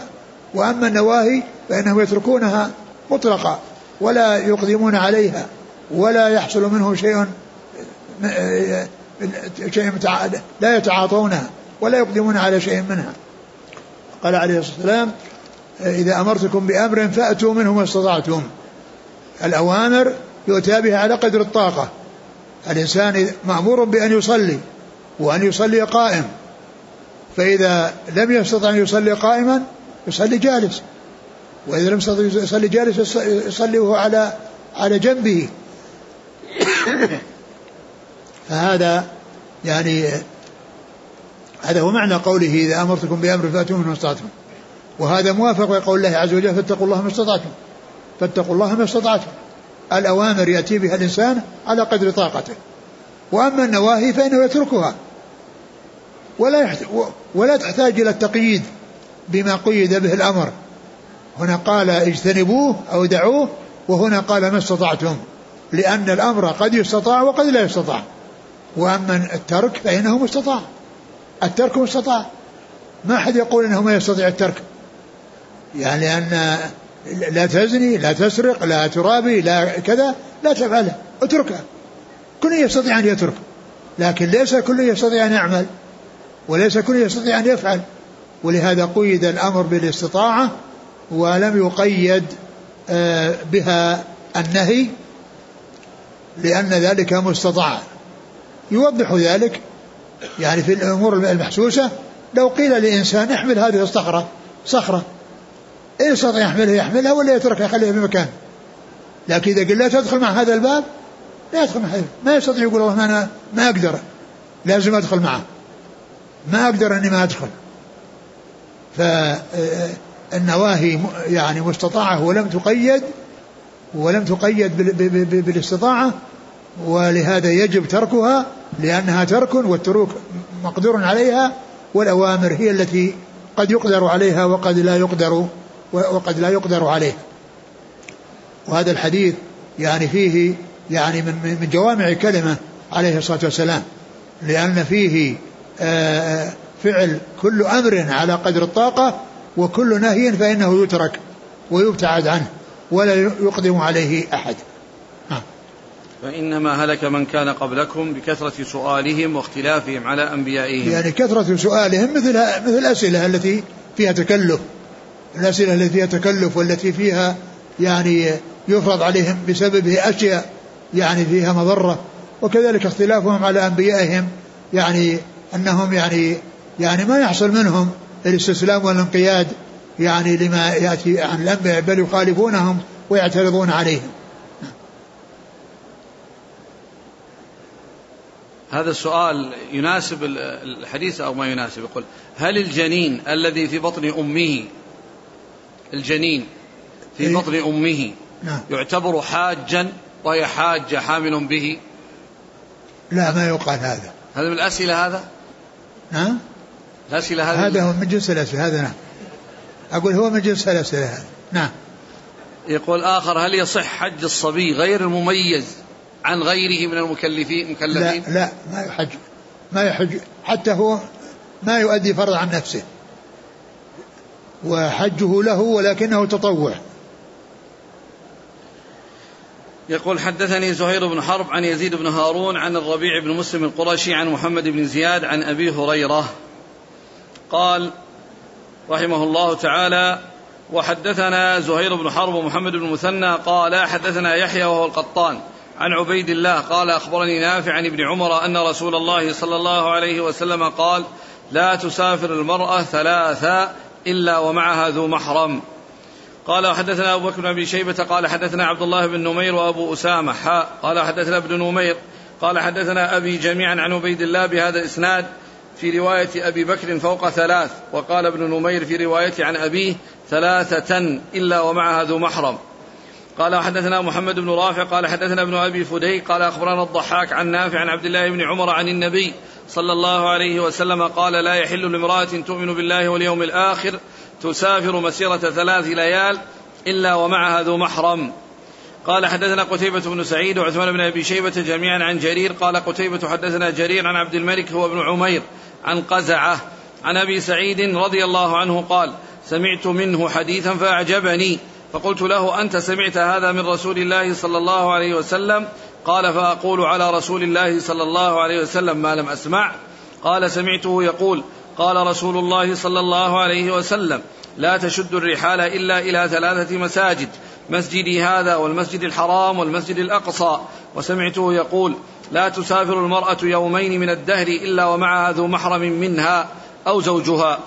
وأما النواهي فإنهم يتركونها مطلقة ولا يقدمون عليها ولا يحصل منه شيء شيء لا يتعاطونها ولا يقدمون على شيء منها. قال عليه الصلاة والسلام إذا أمرتكم بأمر فأتوا منه ما استطعتم. الأوامر يؤتى بها على قدر الطاقة. الإنسان مأمور بأن يصلي وأن يصلي قائم. فإذا لم يستطع أن يصلي قائما يصلي جالس. وإذا لم يصلي جالس يصلي وهو على على جنبه. فهذا يعني هذا هو معنى قوله إذا أمرتكم بأمر فأتوا منه استطعتم. وهذا موافق لقول الله عز وجل فاتقوا الله ما استطعتم. فاتقوا الله ما استطعتم. الأوامر يأتي بها الإنسان على قدر طاقته. وأما النواهي فإنه يتركها. ولا ولا تحتاج إلى التقييد بما قيد به الأمر. هنا قال اجتنبوه أو دعوه وهنا قال ما استطعتم لأن الأمر قد يستطاع وقد لا يستطاع. وأما الترك فإنه مستطاع. الترك مستطاع. ما أحد يقول أنه ما يستطيع الترك. يعني أن لا تزني لا تسرق لا ترابي لا كذا لا تفعله اتركها كل يستطيع أن يترك لكن ليس كل يستطيع أن يعمل وليس كل يستطيع أن يفعل. ولهذا قيد الأمر بالاستطاعة ولم يقيد آه، بها النهي لأن ذلك مستطاع. يوضح ذلك يعني في الأمور المحسوسة لو قيل لإنسان احمل هذه الصخرة صخرة. إن يستطيع يحملها؟ يحملها ولا يتركها يخليها في مكان. لكن إذا قل لا تدخل مع هذا الباب لا يدخل مع هذا. ما يستطيع يقول والله أنا ما أقدر لازم أدخل معه. ما أقدر أني ما أدخل. فالنواهي يعني مستطاعة ولم تقيد ولم تقيد بالاستطاعة ولهذا يجب تركها لأنها ترك والتروك مقدور عليها والأوامر هي التي قد يقدر عليها وقد لا يقدر وقد لا يقدر عليه. وهذا الحديث يعني فيه يعني من من جوامع كلمة عليه الصلاة والسلام لأن فيه آه، فعل كل أمر على قدر الطاقة وكل نهي فإنه يترك ويبتعد عنه ولا يقدم عليه أحد. فإنما هلك من كان قبلكم بكثرة سؤالهم واختلافهم على أنبيائهم. يعني كثرة سؤالهم مثل مثل الأسئلة التي فيها تكلف. الأسئلة التي فيها تكلف والتي فيها يعني يفرض عليهم بسببه أشياء يعني فيها مضرة. وكذلك اختلافهم على أنبيائهم يعني أنهم يعني يعني ما يحصل منهم الاستسلام والانقياد يعني لما يأتي عن الأنبياء بل يخالفونهم ويعترضون عليهم. هذا السؤال يناسب الحديث أو ما يناسب؟ يقول هل الجنين الذي في بطن أمه الجنين في إيه؟ بطن أمه نعم. يعتبر حاجا وهي حاجة حامل به؟ لا ما يقال هذا. هذا من الأسئلة هذا؟ نعم الأسئلة هذا هذا هو من جنس الأسئلة هذا نعم. أقول هو من جنس الأسئلة هذا نعم. يقول آخر هل يصح حج الصبي غير المميز عن غيره من المكلفين مكلفين؟ لا لا ما يحج ما يحج حتى هو ما يؤدي فرض عن نفسه. وحجه له ولكنه تطوع. يقول حدثني زهير بن حرب عن يزيد بن هارون عن الربيع بن مسلم القرشي عن محمد بن زياد عن أبي هريرة. قال رحمه الله تعالى وحدثنا زهير بن حرب ومحمد بن مثنى قال حدثنا يحيى وهو القطان عن عبيد الله قال أخبرني نافع عن ابن عمر أن رسول الله صلى الله عليه وسلم قال لا تسافر المرأة ثلاثا إلا ومعها ذو محرم. قال وحدثنا أبو بكر بن أبي شيبة قال حدثنا عبد الله بن نمير وأبو أسامة. حاء قال حدثنا ابن نمير قال حدثنا أبي جميعا عن عبيد الله بهذا الإسناد في رواية أبي بكر فوق ثلاث وقال ابن نمير في روايته عن أبيه ثلاثة إلا ومعها ذو محرم. قال حدثنا محمد بن رافع قال حدثنا ابن أبي فدي قال أخبرنا الضحاك عن نافع عن عبد الله بن عمر عن النبي صلى الله عليه وسلم قال لا يحل لامرأة تؤمن بالله واليوم الآخر تسافر مسيرة ثلاث ليال إلا ومعها ذو محرم. قال حدثنا قتيبة بن سعيد وعثمان بن أبي شيبة جميعا عن جرير. قال قتيبة حدثنا جرير عن عبد الملك هو ابن عمير عن قزعة عن أبي سعيد رضي الله عنه قال سمعت منه حديثا فأعجبني. فقلت له أنت سمعت هذا من رسول الله صلى الله عليه وسلم؟ قال فأقول على رسول الله صلى الله عليه وسلم ما لم أسمع. قال سمعته يقول قال رسول الله صلى الله عليه وسلم لا تشد الرحال إلا إلى ثلاثة مساجد. مسجدي هذا والمسجد الحرام والمسجد الأقصى. وسمعته يقول لا تسافر المرأة يومين من الدهر إلا ومعها ذو محرم منها أو زوجها.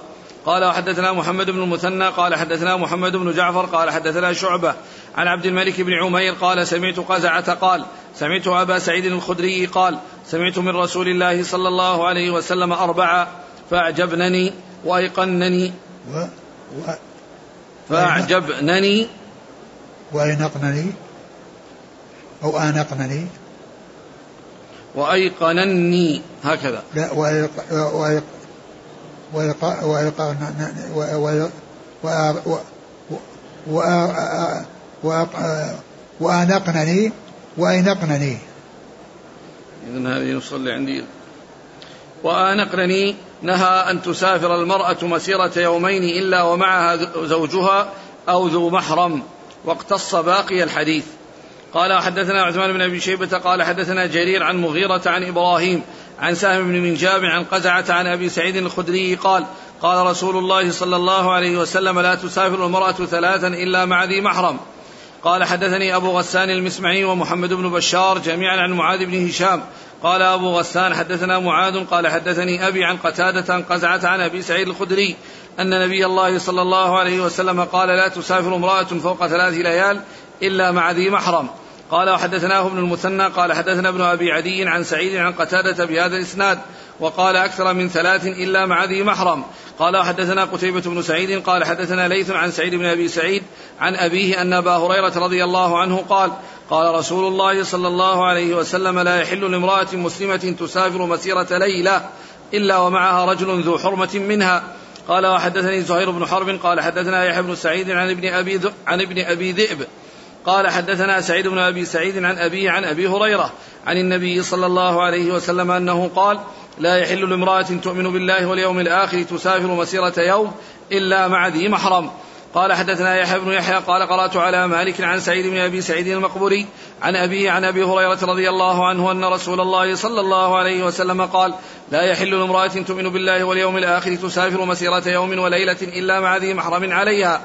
قال وحدثنا محمد بن المثنى. قال حدثنا محمد بن جعفر. قال حدثنا شعبة عن عبد الملك بن عمير. قال سمعت قزعة. قال سمعت أبا سعيد الخدري. قال سمعت من رسول الله صلى الله عليه وسلم أربعة فأعجبنني وأيقنني و... و... فأعجبنني وأينقنني أو آنقنني وأيقنني هكذا. لا وأيق وأيق وأيق وآنقنني وأينقنني إذن هذه نصلي عندي. وآنقنني نهى أن تسافر المرأة مسيرة يومين إلا ومعها زوجها أو ذو محرم. واقتص باقي الحديث. قال حدثنا عثمان بن أبي شيبة قال حدثنا جرير عن مغيرة عن إبراهيم عن سهم بن منجاب عن قزعة عن أبي سعيد الخدري قال قال رسول الله صلى الله عليه وسلم لا تسافر المرأة ثلاثا إلا مع ذي محرم. قال حدثني أبو غسان المسمعي ومحمد بن بشار جميعا عن معاذ بن هشام. قال أبو غسان حدثنا معاذ قال حدثني أبي عن قتادة عن قزعة عن أبي سعيد الخدري. أن نبي الله صلى الله عليه وسلم قال لا تسافر امرأة فوق ثلاث ليال إلا مع ذي محرم. قال وحدثناه ابن المثنى قال حدثنا ابن أبي عدي عن سعيد عن قتادة بهذا الإسناد وقال أكثر من ثلاث إلا مع ذي محرم. قال وحدثنا قتيبة بن سعيد قال حدثنا ليث عن سعيد بن أبي سعيد عن أبيه أن أبا هريرة رضي الله عنه قال قال رسول الله صلى الله عليه وسلم لا يحل لامرأة مسلمة تسافر مسيرة ليلة إلا ومعها رجل ذو حرمة منها. قال وحدثني زهير بن حرب قال حدثنا يحيى بن سعيد عن ابن أبي عن ابن أبي ذئب قال حدثنا سعيد بن أبي سعيد عن ابيه عن أبي هريرة عن النبي صلى الله عليه وسلم أنه قال لا يحل لامرأة تؤمن بالله واليوم الآخر تسافر مسيرة يوم إلا مع ذي محرم. قال حدثنا يحيى بن يحيى قال قرأت على مالك عن سعيد بن أبي سعيد المقبوري عن أبيه عن أبي هريرة رضي الله عنه أن رسول الله صلى الله عليه وسلم قال لا يحل لامرأة تؤمن بالله واليوم الآخر تسافر مسيرة يوم وليلة إلا مع ذي محرم عليها.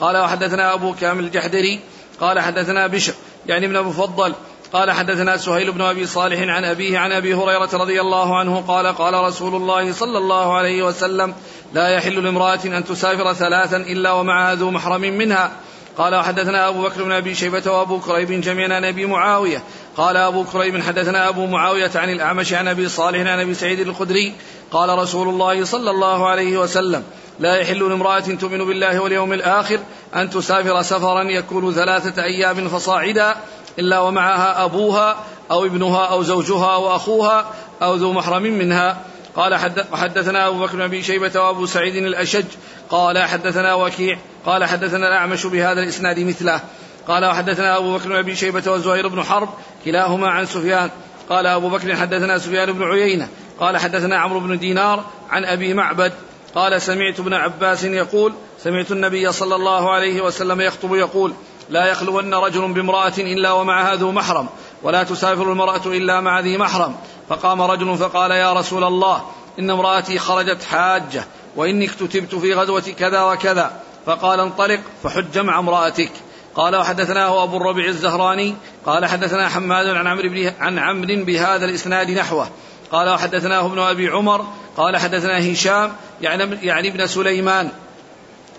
قال وحدثنا أبو كامل الجحدري قال حدثنا بشر يعني ابن مفضل قال حدثنا سهيل بن أبي صالح عن أبيه عن أبي هريرة رضي الله عنه قال قال رسول الله صلى الله عليه وسلم لا يحل لامرأة أن تسافر ثلاثا إلا ومعها ذو محرم منها. قال وحدثنا أبو بكر بن أبي شيبة وأبو كريب جميعا عن أبي معاوية. قال أبو كريب حدثنا أبو معاوية عن الأعمش عن أبي صالح عن أبي سعيد الخدري. قال رسول الله صلى الله عليه وسلم لا يحل لامرأة تؤمن بالله واليوم الآخر أن تسافر سفرا يكون ثلاثة أيام فصاعدا إلا ومعها أبوها أو ابنها أو زوجها أو أخوها أو ذو محرم منها. قال حدثنا أبو بكر بن أبي شيبة وأبو سعيد الأشج. قال حدثنا وكيع قال حدثنا الأعمش بهذا الإسناد مثله. قال وحدثنا أبو بكر بن أبي شيبة وزهير بن حرب كلاهما عن سفيان. قال أبو بكر حدثنا سفيان بن عيينة. قال حدثنا عمرو بن دينار عن أبي معبد. قال سمعت ابن عباس يقول سمعت النبي صلى الله عليه وسلم يخطب يقول لا يخلون رجل بامرأة إلا ومعها ذو محرم ولا تسافر المرأة إلا مع ذي محرم. فقام رجل فقال يا رسول الله إن امرأتي خرجت حاجة وإني اكتتبت في غزوة كذا وكذا. فقال انطلق فحج مع امرأتك. قال وحدثناه أبو الربيع الزهراني قال حدثنا حماد عن عمرو عن عمرو بهذا الإسناد نحوه. قال وحدثناه ابن أبي عمر قال حدثنا هشام يعني, يعني ابن سليمان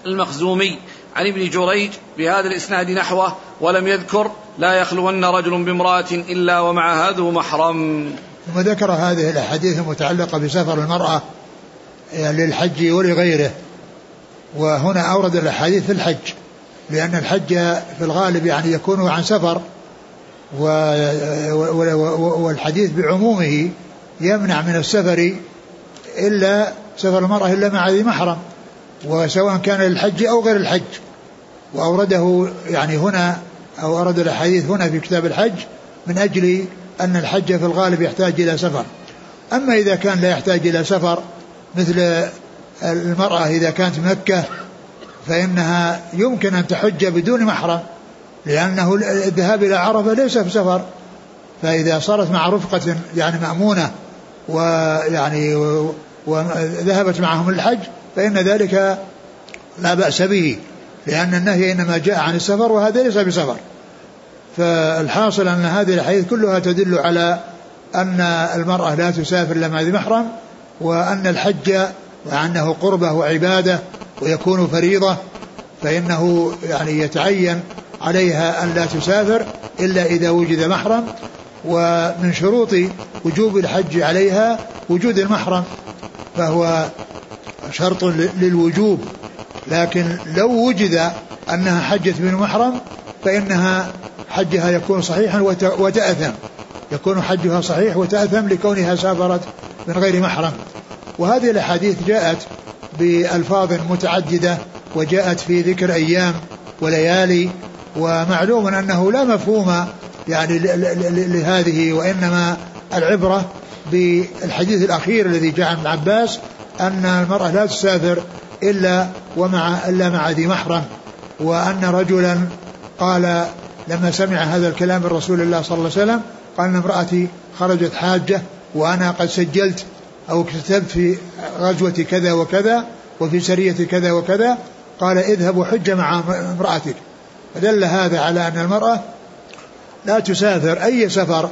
المخزومي عن ابن جريج بهذا الإسناد نحوه ولم يذكر لا يخلون رجل بامرأة إلا ومع ذو محرم. ثم ذكر هذه الأحاديث المتعلقة بسفر المرأة للحج ولغيره. وهنا أورد الأحاديث في الحج لأن الحج في الغالب يعني يكون عن سفر والحديث بعمومه يمنع من السفر إلا سفر المرأة إلا مع ذي محرم وسواء كان للحج أو غير الحج. وأورده يعني هنا أو أورد الأحاديث هنا في كتاب الحج من أجل أن الحج في الغالب يحتاج إلى سفر. أما إذا كان لا يحتاج إلى سفر مثل المرأة إذا كانت مكة فإنها يمكن أن تحج بدون محرم لأنه الذهاب إلى عرفة ليس في سفر. فإذا صارت مع رفقة يعني مأمونة ويعني وذهبت معهم الحج فإن ذلك لا بأس به لأن النهي إنما جاء عن السفر وهذا ليس بسفر. فالحاصل أن هذه الحديث كلها تدل على أن المرأة لا تسافر إلا مع ذي محرم وأن الحج وأنه قربة وعبادة ويكون فريضة فإنه يعني يتعين عليها أن لا تسافر إلا إذا وجد محرم ومن شروط وجوب الحج عليها وجود المحرم فهو شرط للوجوب. لكن لو وجد أنها حجت من محرم فإنها حجها يكون صحيحا وتأثم. يكون حجها صحيح وتأثم لكونها سافرت من غير محرم. وهذه الأحاديث جاءت بألفاظ متعددة وجاءت في ذكر أيام وليالي ومعلوم أنه لا مفهوم يعني لهذه وإنما العبرة بالحديث الأخير الذي جاء عن عباس أن المرأة لا تسافر إلا ومع إلا مع ذي محرم وأن رجلا قال لما سمع هذا الكلام من رسول الله صلى الله عليه وسلم قال إن امرأتي خرجت حاجة وأنا قد سجلت أو كتبت في غزوة كذا وكذا وفي سرية كذا وكذا قال اذهب وحج مع امرأتك. فدل هذا على أن المرأة لا تسافر أي سفر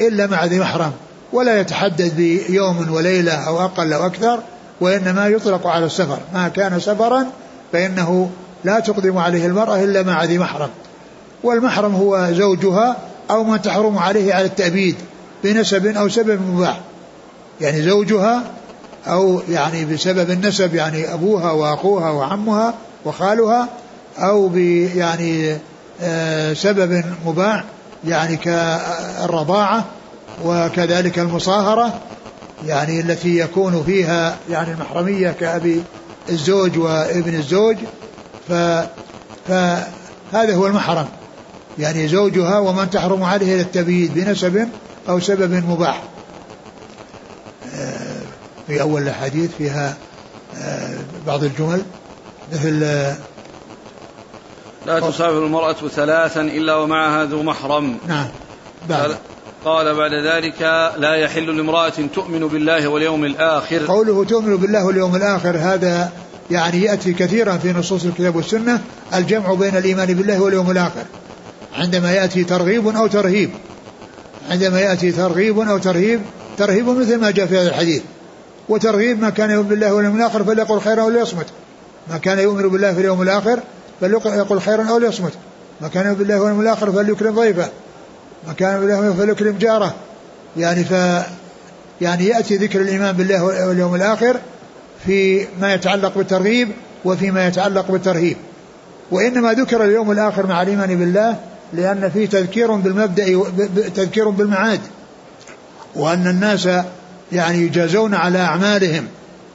إلا مع ذي محرم ولا يتحدد بيوم وليلة أو أقل أو أكثر وإنما يطلق على السفر. ما كان سفرا فإنه لا تقدم عليه المرأة إلا مع ذي محرم. والمحرم هو زوجها أو من تحرم عليه على التأبيد بنسب أو سبب مباح. يعني زوجها أو يعني بسبب النسب يعني أبوها وأخوها وعمها وخالها أو يعني آه، سبب مباح يعني كالرضاعة وكذلك المصاهرة يعني التي يكون فيها يعني المحرمية كأبي الزوج وابن الزوج. ف فهذا هو المحرم. يعني زوجها ومن تحرم عليه التبييد بنسب أو سبب مباح. في أول الحديث فيها آه، بعض الجمل مثل آه، لا تسافر المرأة ثلاثا إلا ومعها ذو محرم. نعم بعد. قال بعد ذلك لا يحل لامرأة تؤمن بالله واليوم الآخر. قوله تؤمن بالله واليوم الآخر هذا يعني يأتي كثيرا في نصوص الكتاب والسنة الجمع بين الإيمان بالله واليوم الآخر. عندما يأتي ترغيب أو ترهيب. عندما يأتي ترغيب أو ترهيب ترهيب مثل ما جاء في هذا الحديث. وترغيب ما كان يؤمن بالله واليوم الآخر فليقل خيرا أو ليصمت. ما كان يؤمن بالله في اليوم الآخر فليقل خيرا أو ليصمت. ما كان يؤمن بالله واليوم الآخر فليكرم ضيفه. ما كان بالله فليكرم جاره. يعني ف يعني يأتي ذكر الإيمان بالله واليوم الآخر في ما يتعلق بالترغيب وفيما يتعلق بالترهيب. وإنما ذكر اليوم الآخر مع الإيمان بالله لأن فيه تذكير بالمبدأ تذكير بالمعاد. وأن الناس يعني يجازون على أعمالهم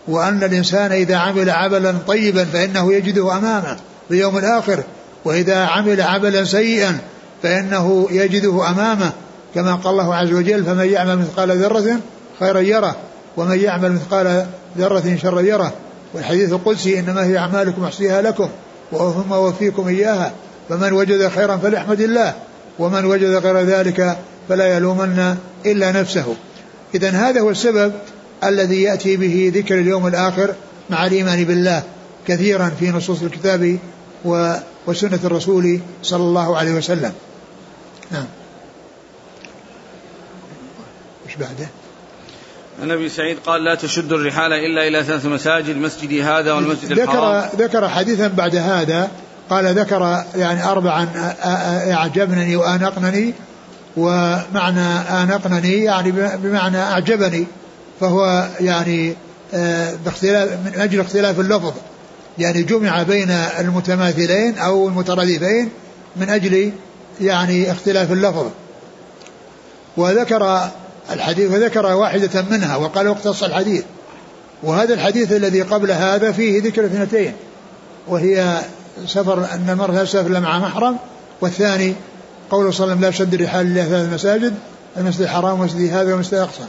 وأن الإنسان إذا عمل عملا طيبا فإنه يجده أمامه في يوم الآخر وإذا عمل عملا سيئا فإنه يجده أمامه كما قال الله عز وجل فمن يعمل مثقال ذرة خيرا يره ومن يعمل مثقال ذرة شرا يره. والحديث القدسي إنما هي أعمالكم أحصيها لكم ثم أوفيكم إياها فمن وجد خيرا فليحمد الله ومن وجد غير ذلك فلا يلومن إلا نفسه. إذا هذا هو السبب الذي يأتي به ذكر اليوم الآخر مع الإيمان بالله كثيرا في نصوص الكتاب وسنة الرسول صلى الله عليه وسلم. نعم. إيش بعده؟ عن ابي سعيد قال لا تشد الرحال إلا إلى ثلاث مساجد مسجدي هذا والمسجد ذكر الحرام. ذكر حديثا بعد هذا قال ذكر يعني اربعا اعجبني وأنقنني ومعنى آنقنني يعني بمعنى أعجبني فهو يعني باختلاف من أجل اختلاف اللفظ. يعني جمع بين المتماثلين أو المترادفين من أجل يعني اختلاف اللفظ. وذكر الحديث وذكر واحدة منها وقال اقتص الحديث. وهذا الحديث الذي قبل هذا فيه ذكر اثنتين وهي سفر أن يسافر إلا مع محرم والثاني قوله صلى الله عليه وسلم لا شد الرحال إلا ثلاث مساجد المسجد الحرام ومسجد هذا والمسجد الأقصى.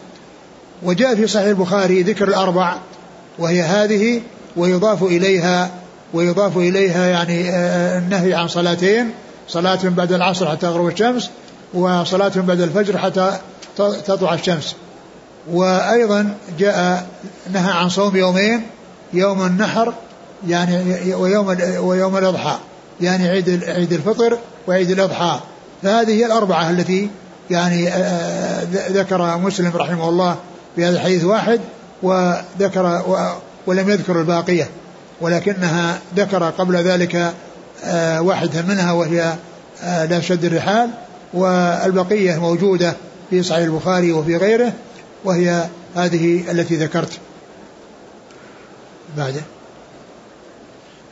وجاء في صحيح البخاري ذكر الأربع وهي هذه ويضاف إليها ويضاف إليها يعني آه، النهي عن صلاتين صلاة بعد العصر حتى تغرب الشمس وصلاة بعد الفجر حتى تطلع الشمس. وأيضا جاء نهى عن صوم يومين يوم النحر يعني ويوم ويوم الأضحى يعني عيد عيد الفطر وعيد الأضحى. فهذه هي الأربعة التي يعني آه، آه، ذكر مسلم رحمه الله في هذا الحديث واحد وذكر ولم يذكر الباقية ولكنها ذكر قبل ذلك آه، واحدة منها وهي لا شد الرحال والبقية موجودة في صحيح البخاري وفي غيره وهي هذه التي ذكرت. بعده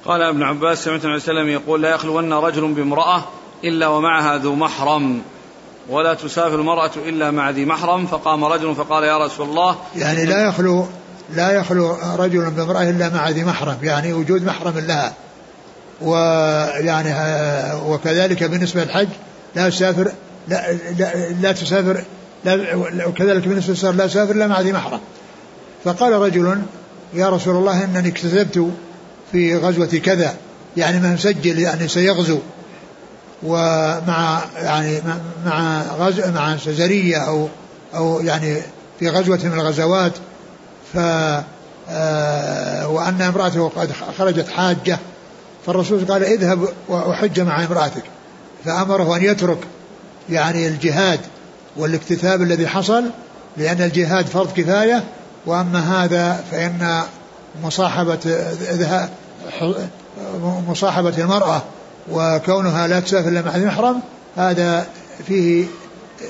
قال ابن عباس سمعت النبي صلى الله عليه وسلم يقول لا يخلون رجل بامرأة إلا ومعها ذو محرم. ولا تسافر المرأة إلا مع ذي محرم. فقام رجل فقال يا رسول الله يعني لا يخلو لا يخلو رجل بامرأة إلا مع ذي محرم. يعني وجود محرم لها. ويعني وكذلك بالنسبة للحج لا تسافر لا, لا, لا تسافر لا وكذلك بالنسبة للسفر لا تسافر إلا مع ذي محرم. فقال رجل يا رسول الله إنني اكتسبت في غزوة كذا. يعني ما مسجل يعني سيغزو. ومع يعني مع غزو مع سزرية أو أو يعني في غزوة من الغزوات ف آه، وأن امرأته قد خرجت حاجة فالرسول قال اذهب وحج مع امرأتك. فأمره أن يترك يعني الجهاد والاكتتاب الذي حصل لأن الجهاد فرض كفاية وأما هذا فإن مصاحبة مصاحبة المرأة وكونها لا تسافر إلا مع المحرم هذا فيه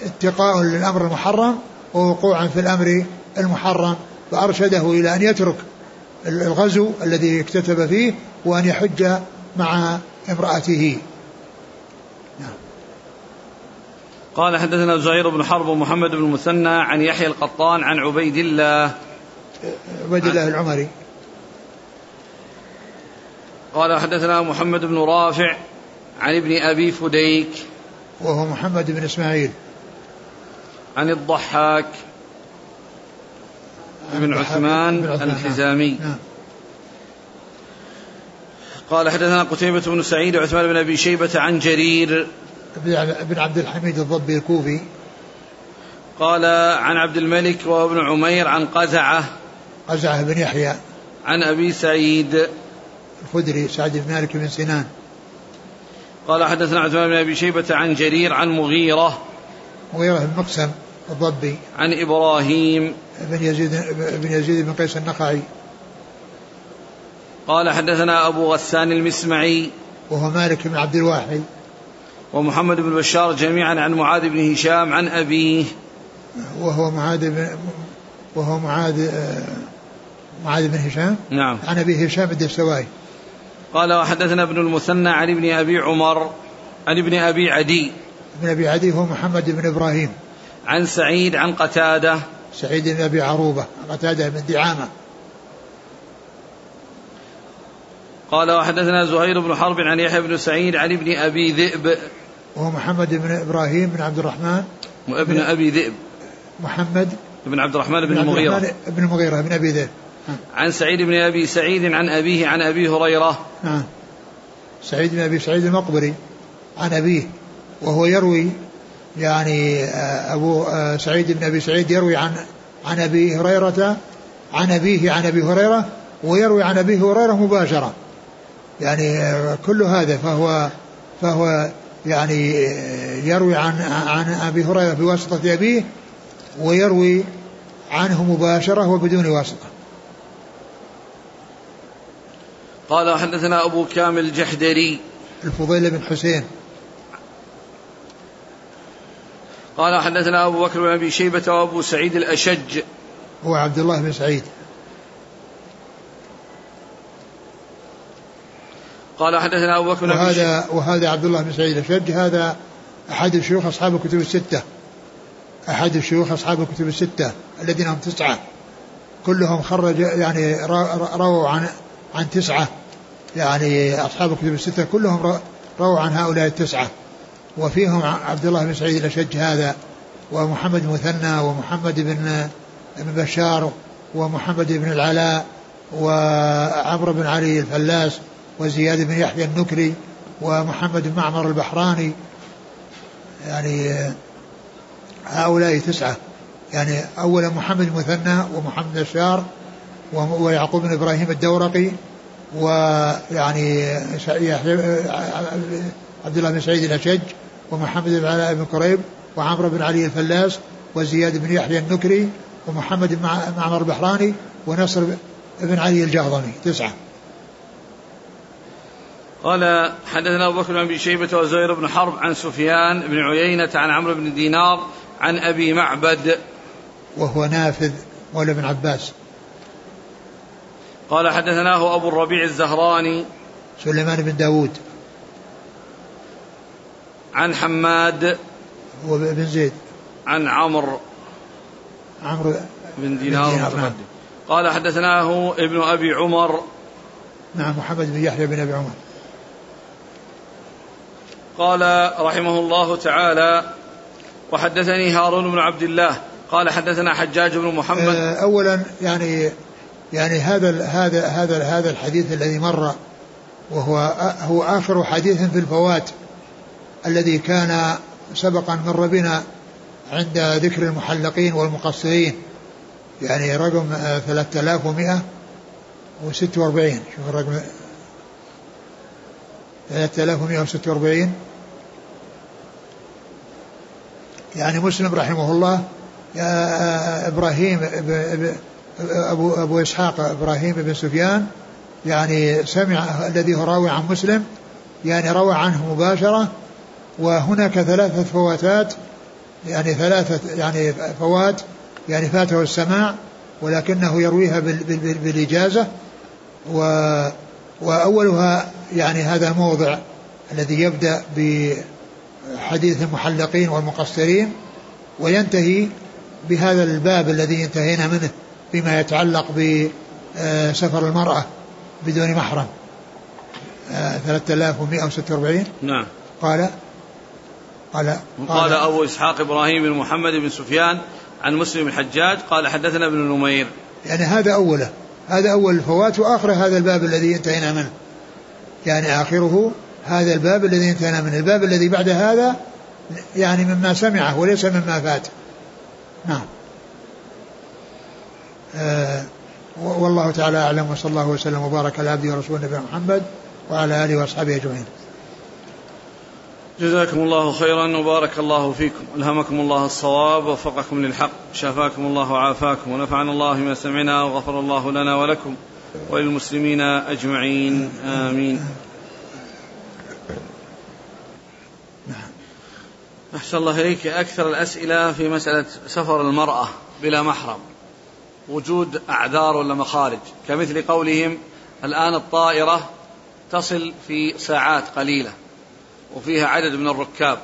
اتقاء للأمر المحرم ووقوعا في الأمر المحرم فأرشده إلى أن يترك الغزو الذي اكتتب فيه وأن يحج مع امرأته. نعم. قال حدثنا زهير بن حرب ومحمد بن المثنى عن يحيى القطان عن عبيد الله. عبيد الله العمري. قال حدثنا محمد بن رافع عن ابن أبي فديك وهو محمد بن إسماعيل. عن الضحاك بن عثمان الحزامي. نعم. قال حدثنا قتيبة بن سعيد وعثمان بن أبي شيبة عن جرير. بن عبد الحميد الضبي الكوفي. قال عن عبد الملك وابن عمير عن قزعة. قزعة بن يحيى. عن أبي سعيد. الخدري سعد بن مالك بن سنان. قال حدثنا عثمان بن أبي شيبة عن جرير عن مغيرة. مغيرة بن مقسم الضبي. عن إبراهيم. بن يزيد بن يزيد بن قيس النخعي. قال حدثنا أبو غسان المسمعي. وهو مالك بن عبد الواحد. ومحمد بن بشار جميعا عن معاذ بن هشام عن أبيه. وهو معاذ بن وهو معاذ معاذ بن هشام. نعم. عن أبي هشام الدستوائي قال وحدثنا ابن المثنى عن ابن أبي عمر عن ابن أبي عدي. ابن أبي عدي هو محمد بن إبراهيم. عن سعيد عن قتادة. سعيد بن أبي عروبة قتادة بن دعامة. قال وحدثنا زهير بن حرب عن يحيى بن سعيد عن ابن أبي ذئب. وهو محمد بن إبراهيم بن عبد الرحمن. وابن أبي ذئب. محمد بن عبد الرحمن بن المغيرة. بن المغيرة بن أبي ذئب. عن سعيد بن أبي سعيد عن أبيه عن أبي هريرة. سعيد بن أبي سعيد المقبري عن أبيه وهو يروي يعني آه، أبو آه، سعيد بن أبي سعيد يروي عن عن أبي هريرة عن أبيه عن أبي هريرة ويروي عن أبي هريرة مباشرة. يعني آه، كل هذا فهو فهو يعني يروي عن عن أبي هريرة بواسطة أبيه ويروي عنه مباشرة وبدون واسطة. قال حدثنا أبو كامل الجحدري. الفضيل بن حسين. قال حدثنا أبو بكر بن أبي شيبة وأبو سعيد الأشج. هو عبد الله بن سعيد. قال حدثنا أبو بكر بن وهذا وهذا عبد الله بن سعيد الأشج. هذا أحد الشيوخ أصحاب الكتب الستة. أحد الشيوخ أصحاب الكتب الستة الذين هم تسعة. كلهم خرج يعني رووا عن عن تسعة. يعني أصحاب الكتب الستة كلهم رووا عن هؤلاء التسعة. وفيهم عبد الله بن سعيد الأشج هذا ومحمد مثنى ومحمد بن بن بشار ومحمد بن العلاء وعمرو بن علي الفلاس وزياد بن يحيى النكري ومحمد بن معمر البحراني. يعني هؤلاء تسعة. يعني أولا محمد المثنى ومحمد الشار ويعقوب بن إبراهيم الدورقي ويعني عبد الله بن سعيد الأشج ومحمد بن علاء بن كريب وعمرو بن علي الفلاس وزياد بن يحيى النكري ومحمد بن معمر البحراني ونصر بن علي الجهضمي. تسعة. قال حدثنا أبو بكر بن أبي شيبة وزهير بن حرب عن سفيان بن عيينة عن عمرو بن دينار عن أبي معبد. وهو نافذ مولى بن عباس. قال حدثناه أبو الربيع الزهراني سليمان بن داود عن حماد هو بن زيد. عن عمرو عمرو بن دينار, دينار نعم. قال حدثناه ابن أبي عمر. نعم محمد بن يحيى بن أبي عمر. قال رحمه الله تعالى وحدثني هارون بن عبد الله. قال حدثنا حجاج بن محمد. آه، اولا يعني يعني هذا هذا هذا هذا الحديث الذي مر وهو هو آخر حديث في الفوات الذي كان سبقا مر بنا عند ذكر المحلقين والمقصرين. يعني رقم 3146 شوف الرقم. 3146 يعني مسلم رحمه الله إبراهيم أبو أبو إسحاق إبراهيم بن سفيان يعني سمع الذي هو راوي عن مسلم يعني روى عنه مباشرة وهناك ثلاثة فواتات يعني ثلاثة يعني فوات يعني فاته السماع ولكنه يرويها بالإجازة و وأولها يعني هذا الموضع الذي يبدأ بحديث المحلقين والمقصرين وينتهي بهذا الباب الذي انتهينا منه. فيما يتعلق بسفر المرأة بدون محرم. 3146 نعم. قال قال قال أبو إسحاق إبراهيم بن محمد بن سفيان عن مسلم الحجاج قال حدثنا ابن نمير. يعني هذا أوله. هذا أول الفوات وآخر هذا الباب الذي انتهينا منه. يعني آخره هذا الباب الذي انتهينا منه. الباب الذي بعد هذا يعني مما سمعه وليس مما فات. نعم. آه والله تعالى أعلم وصلى الله وسلم وبارك على عبده ورسوله نبينا محمد وعلى آله وأصحابه أجمعين. جزاكم الله خيرا وبارك الله فيكم. ألهمكم الله الصواب ووفقكم للحق شافاكم الله وعافاكم ونفعنا الله ما سمعنا وغفر الله لنا ولكم وللمسلمين أجمعين. آمين. أحسن الله إليك. أكثر الأسئلة في مسألة سفر المرأة بلا محرم. وجود أعذار ولا مخارج؟ كمثل قولهم الآن الطائرة تصل في ساعات قليلة وفيها عدد من الركاب.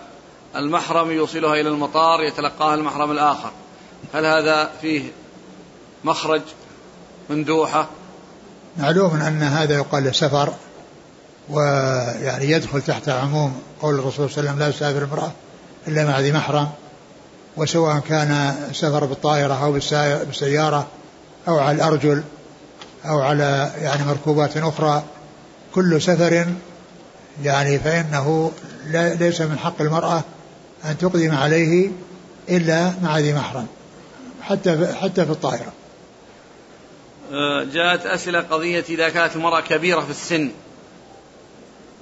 المحرم يوصلها إلى المطار يتلقاها المحرم الآخر. هل هذا فيه مخرج مندوحة؟ معلوم أن هذا يقال له سفر ويعني يدخل تحت عموم قول الرسول صلى الله عليه وسلم لا تسافر امرأة إلا مع ذي محرم. وسواء كان سفر بالطائرة أو بالسيارة أو على الأرجل أو على يعني مركوبات أخرى كل سفر يعني فإنه ليس من حق المرأة أن تقدم عليه إلا مع ذي محرم حتى حتى في الطائرة. جاءت أسئلة قضية إذا كانت المرأة كبيرة في السن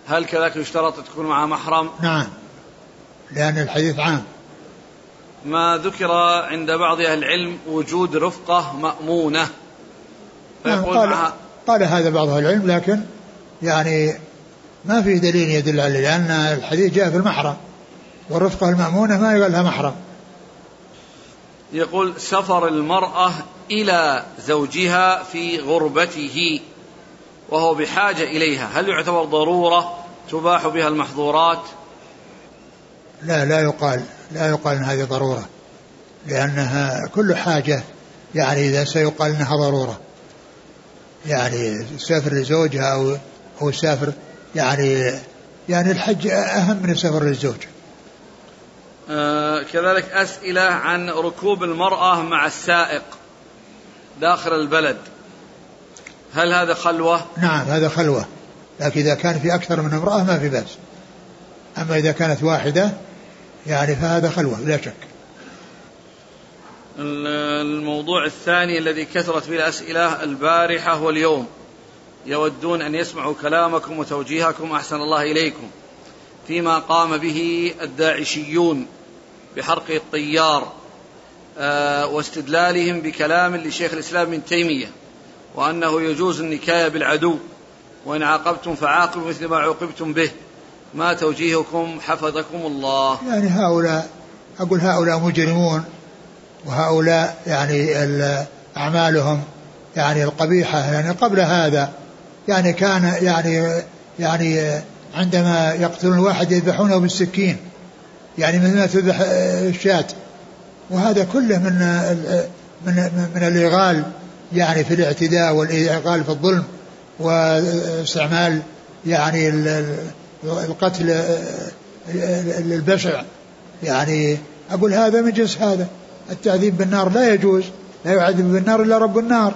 هل كذلك يشترط تكون معها محرم؟ نعم لأن الحديث عام ما ذكر عند بعض أهل العلم وجود رفقة مأمونة. نعم قال, قال هذا بعض أهل العلم لكن يعني ما في دليل يدل عليه لأن الحديث جاء في المحرم والرفقة المأمونة ما يقال لها محرم. يقول سفر المرأة إلى زوجها في غربته وهو بحاجة إليها. هل يعتبر ضرورة تباح بها المحظورات؟ لا لا يقال. لا يقال ان هذه ضرورة لأنها كل حاجة يعني إذا سيقال إنها ضرورة يعني سافر لزوجها أو أو سافر يعني يعني الحج أهم من السفر للزوج. آه كذلك أسئلة عن ركوب المرأة مع السائق داخل البلد. هل هذا خلوة؟ نعم هذا خلوة لكن إذا كان في أكثر من امرأة ما في بأس. أما إذا كانت واحدة يعني فهذا خلوة لا شك. الموضوع الثاني الذي كثرت به الأسئلة البارحة واليوم يودون أن يسمعوا كلامكم وتوجيهكم أحسن الله إليكم. فيما قام به الداعشيون بحرق الطيار آه، واستدلالهم بكلام لشيخ الإسلام ابن تيمية وأنه يجوز النكاية بالعدو وإن عاقبتم فعاقبوا مثل ما عوقبتم به. ما توجيهكم حفظكم الله. يعني هؤلاء أقول هؤلاء مجرمون وهؤلاء يعني أعمالهم يعني القبيحة يعني قبل هذا يعني كان يعني يعني عندما يقتلون الواحد يذبحونه بالسكين يعني مثل ما تذبح الشاة. وهذا كله من من من الإغال يعني في الاعتداء والإغال في الظلم وإستعمال يعني القتل البشع. يعني أقول هذا من جنس هذا. التعذيب بالنار لا يجوز لا يعذب بالنار إلا رب النار.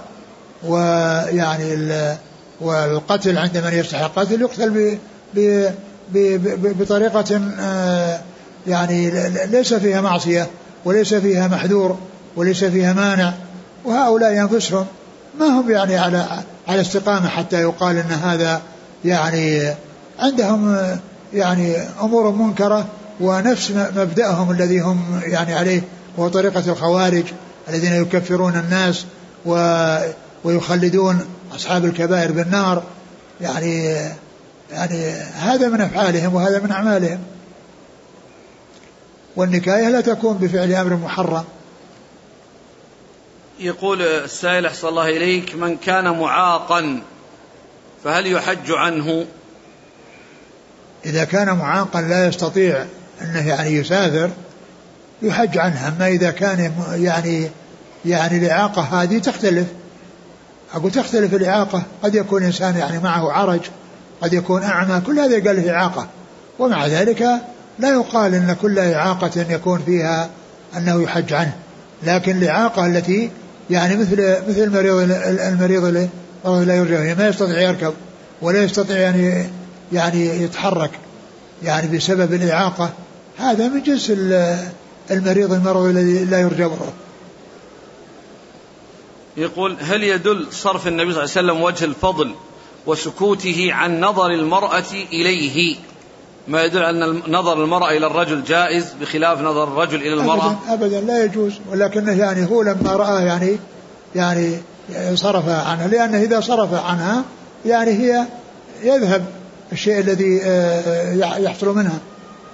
ويعني والقتل عند من يستحق القتل يقتل ب بطريقة آه، يعني ليس فيها معصية وليس فيها محذور وليس فيها مانع. وهؤلاء أنفسهم ما هم يعني على على استقامة حتى يقال أن هذا يعني عندهم يعني أمور منكرة ونفس مبدأهم الذي هم يعني عليه وهو طريقة الخوارج الذين يكفرون الناس و ويخلدون أصحاب الكبائر بالنار. يعني يعني هذا من أفعالهم وهذا من أعمالهم. والنكاية لا تكون بفعل أمر محرم. يقول السائل أحسن الله إليك من كان معاقا فهل يحج عنه؟ إذا كان معاقا لا يستطيع أنه يعني يسافر يحج عنه. أما إذا كان يعني يعني الإعاقة هذه تختلف. أقول تختلف الإعاقة. قد يكون إنسان يعني معه عرج قد يكون أعمى كل هذا قال له إعاقة. ومع ذلك لا يقال أن كل إعاقة يكون فيها أنه يحج عنه. لكن الإعاقة التي يعني مثل مثل المريض المريض اللي لا يرجع ما يستطيع يركب ولا يستطيع يعني يعني يتحرك يعني بسبب الإعاقة هذا من جنس المريض المرض الذي لا يرجى بره يقول هل يدل صرف النبي صلى الله عليه وسلم وجه الفضل وسكوته عن نظر المرأة إليه؟ ما يدل أن نظر المرأة إلى الرجل جائز بخلاف نظر الرجل إلى المرأة؟ أبدا, أبدا لا يجوز. ولكنه يعني هو لما رأى يعني يعني صرف عنها لأنه إذا صرف عنها يعني هي يذهب الشيء الذي آه، يحصل منها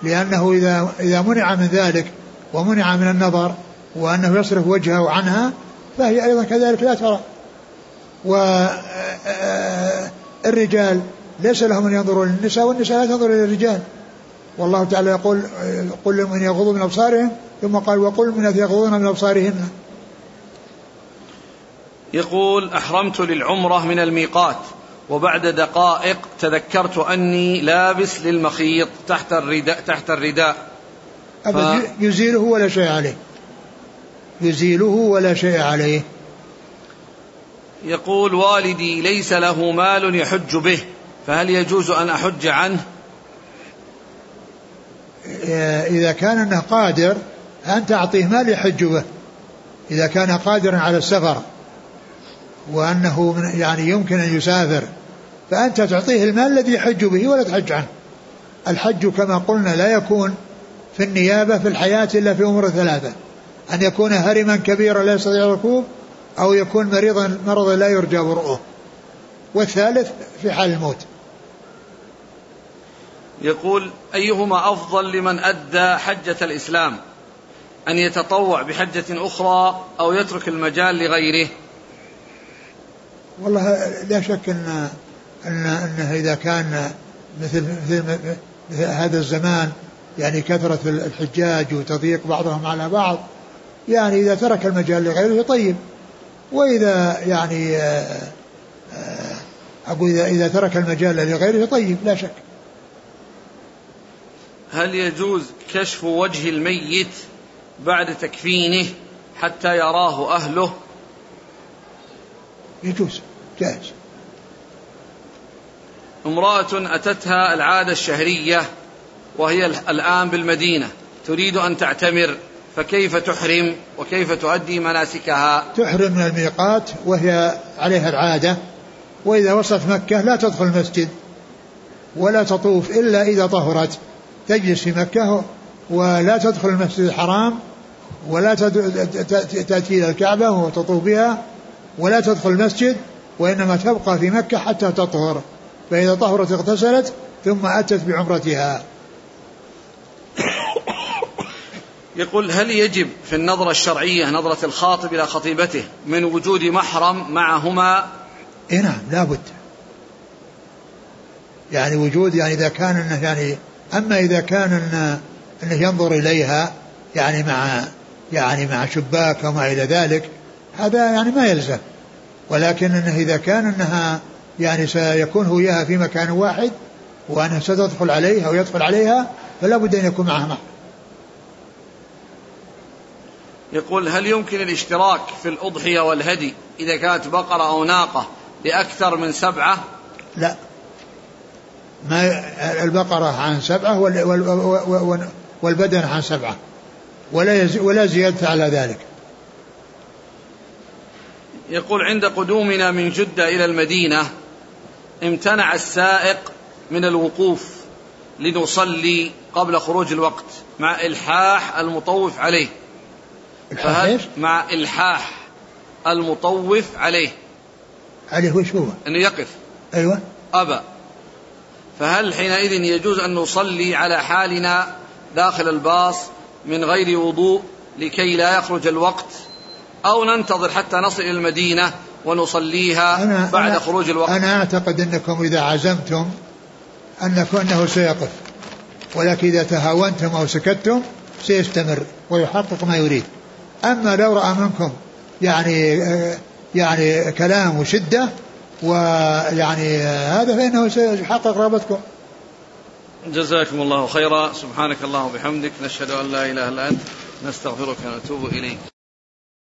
لأنه إذا إذا منع من ذلك ومنع من النظر وأنه يصرف وجهه عنها فهي أيضا كذلك لا ترى. والرجال ليس لهم أن ينظروا للنساء والنساء لا تنظر إلى الرجال. والله تعالى يقول قل لمن يغضوا من أبصارهم ثم قال وقل من يغضون من أبصارهن. يقول أحرمت للعمرة من الميقات. وبعد دقائق تذكرت أني لابس للمخيط تحت الرداء تحت الرداء. ف... يزيله ولا شيء عليه؟ يزيله ولا شيء عليه؟ يقول والدي ليس له مال يحج به فهل يجوز أن أحج عنه؟ إذا كان أنه قادر أن تعطيه مال يحج به. إذا كان قادرا على السفر. وأنه يعني يمكن أن يسافر. فأنت تعطيه المال الذي يحج به ولا تحج عنه. الحج كما قلنا لا يكون في النيابة في الحياة إلا في أمور ثلاثة. أن يكون هرما كبيرا لا يستطيع الركوب أو يكون مريضا مرضا لا يرجى برؤه. والثالث في حال الموت. يقول أيهما أفضل لمن أدى حجة الإسلام؟ أن يتطوع بحجة أخرى أو يترك المجال لغيره؟ والله لا شك أن أن أنه إذا كان مثل مثل, مثل هذا الزمان يعني كثرة الحجاج وتضييق بعضهم على بعض يعني إذا ترك المجال لغيره طيب. وإذا يعني آه، آه، أقول إذا, إذا ترك المجال لغيره طيب لا شك. هل يجوز كشف وجه الميت بعد تكفينه حتى يراه أهله؟ يجوز جائز. امرأة أتتها العادة الشهرية وهي الآن بالمدينة تريد أن تعتمر فكيف تحرم وكيف تؤدي مناسكها؟ تحرم من الميقات وهي عليها العادة وإذا وصلت مكة لا تدخل المسجد ولا تطوف إلا إذا طهرت. تجلس في مكة ولا تدخل المسجد الحرام ولا تأتي إلى الكعبة وتطوف بها ولا تدخل المسجد وإنما تبقى في مكة حتى تطهر. فإذا طهرت اغتسلت ثم أتت بعمرتها. يقول هل يجب في النظرة الشرعية نظرة الخاطب إلى خطيبته من وجود محرم معهما؟ إيه نعم لابد يعني وجود يعني إذا كان إنه يعني أما إذا كان إنه, إنه ينظر إليها يعني مع يعني مع شباك وما إلى ذلك هذا يعني ما يلزم. ولكن إنه إذا كان إنها يعني سيكون هو إياها في مكان واحد وأنها ستدخل عليه أو يدخل عليها فلا بد أن يكون معها محرم يقول هل يمكن الاشتراك في الأضحية والهدي إذا كانت بقرة أو ناقة لأكثر من سبعة؟ لا. ما البقرة عن سبعة والبدن عن سبعة. ولا ولا زيادة على ذلك. يقول عند قدومنا من جدة إلى المدينة امتنع السائق من الوقوف لنصلي قبل خروج الوقت مع إلحاح المطوف عليه. فهل مع إلحاح المطوف عليه. عليه وش هو؟ أنه يقف. أيوة. أبى. فهل حينئذ يجوز أن نصلي على حالنا داخل الباص من غير وضوء لكي لا يخرج الوقت؟ أو ننتظر حتى نصل إلى المدينة ونصليها أنا بعد أنا خروج الوقت. أنا أعتقد أنكم إذا عزمتم أنكم أنه سيقف. ولكن إذا تهاونتم أو سكتتم سيستمر ويحقق ما يريد. أما لو رأى منكم يعني يعني كلام وشدة ويعني هذا فإنه سيحقق رغبتكم. جزاكم الله خيرا. سبحانك اللهم وبحمدك. نشهد أن لا إله إلا أنت. نستغفرك ونتوب إليك.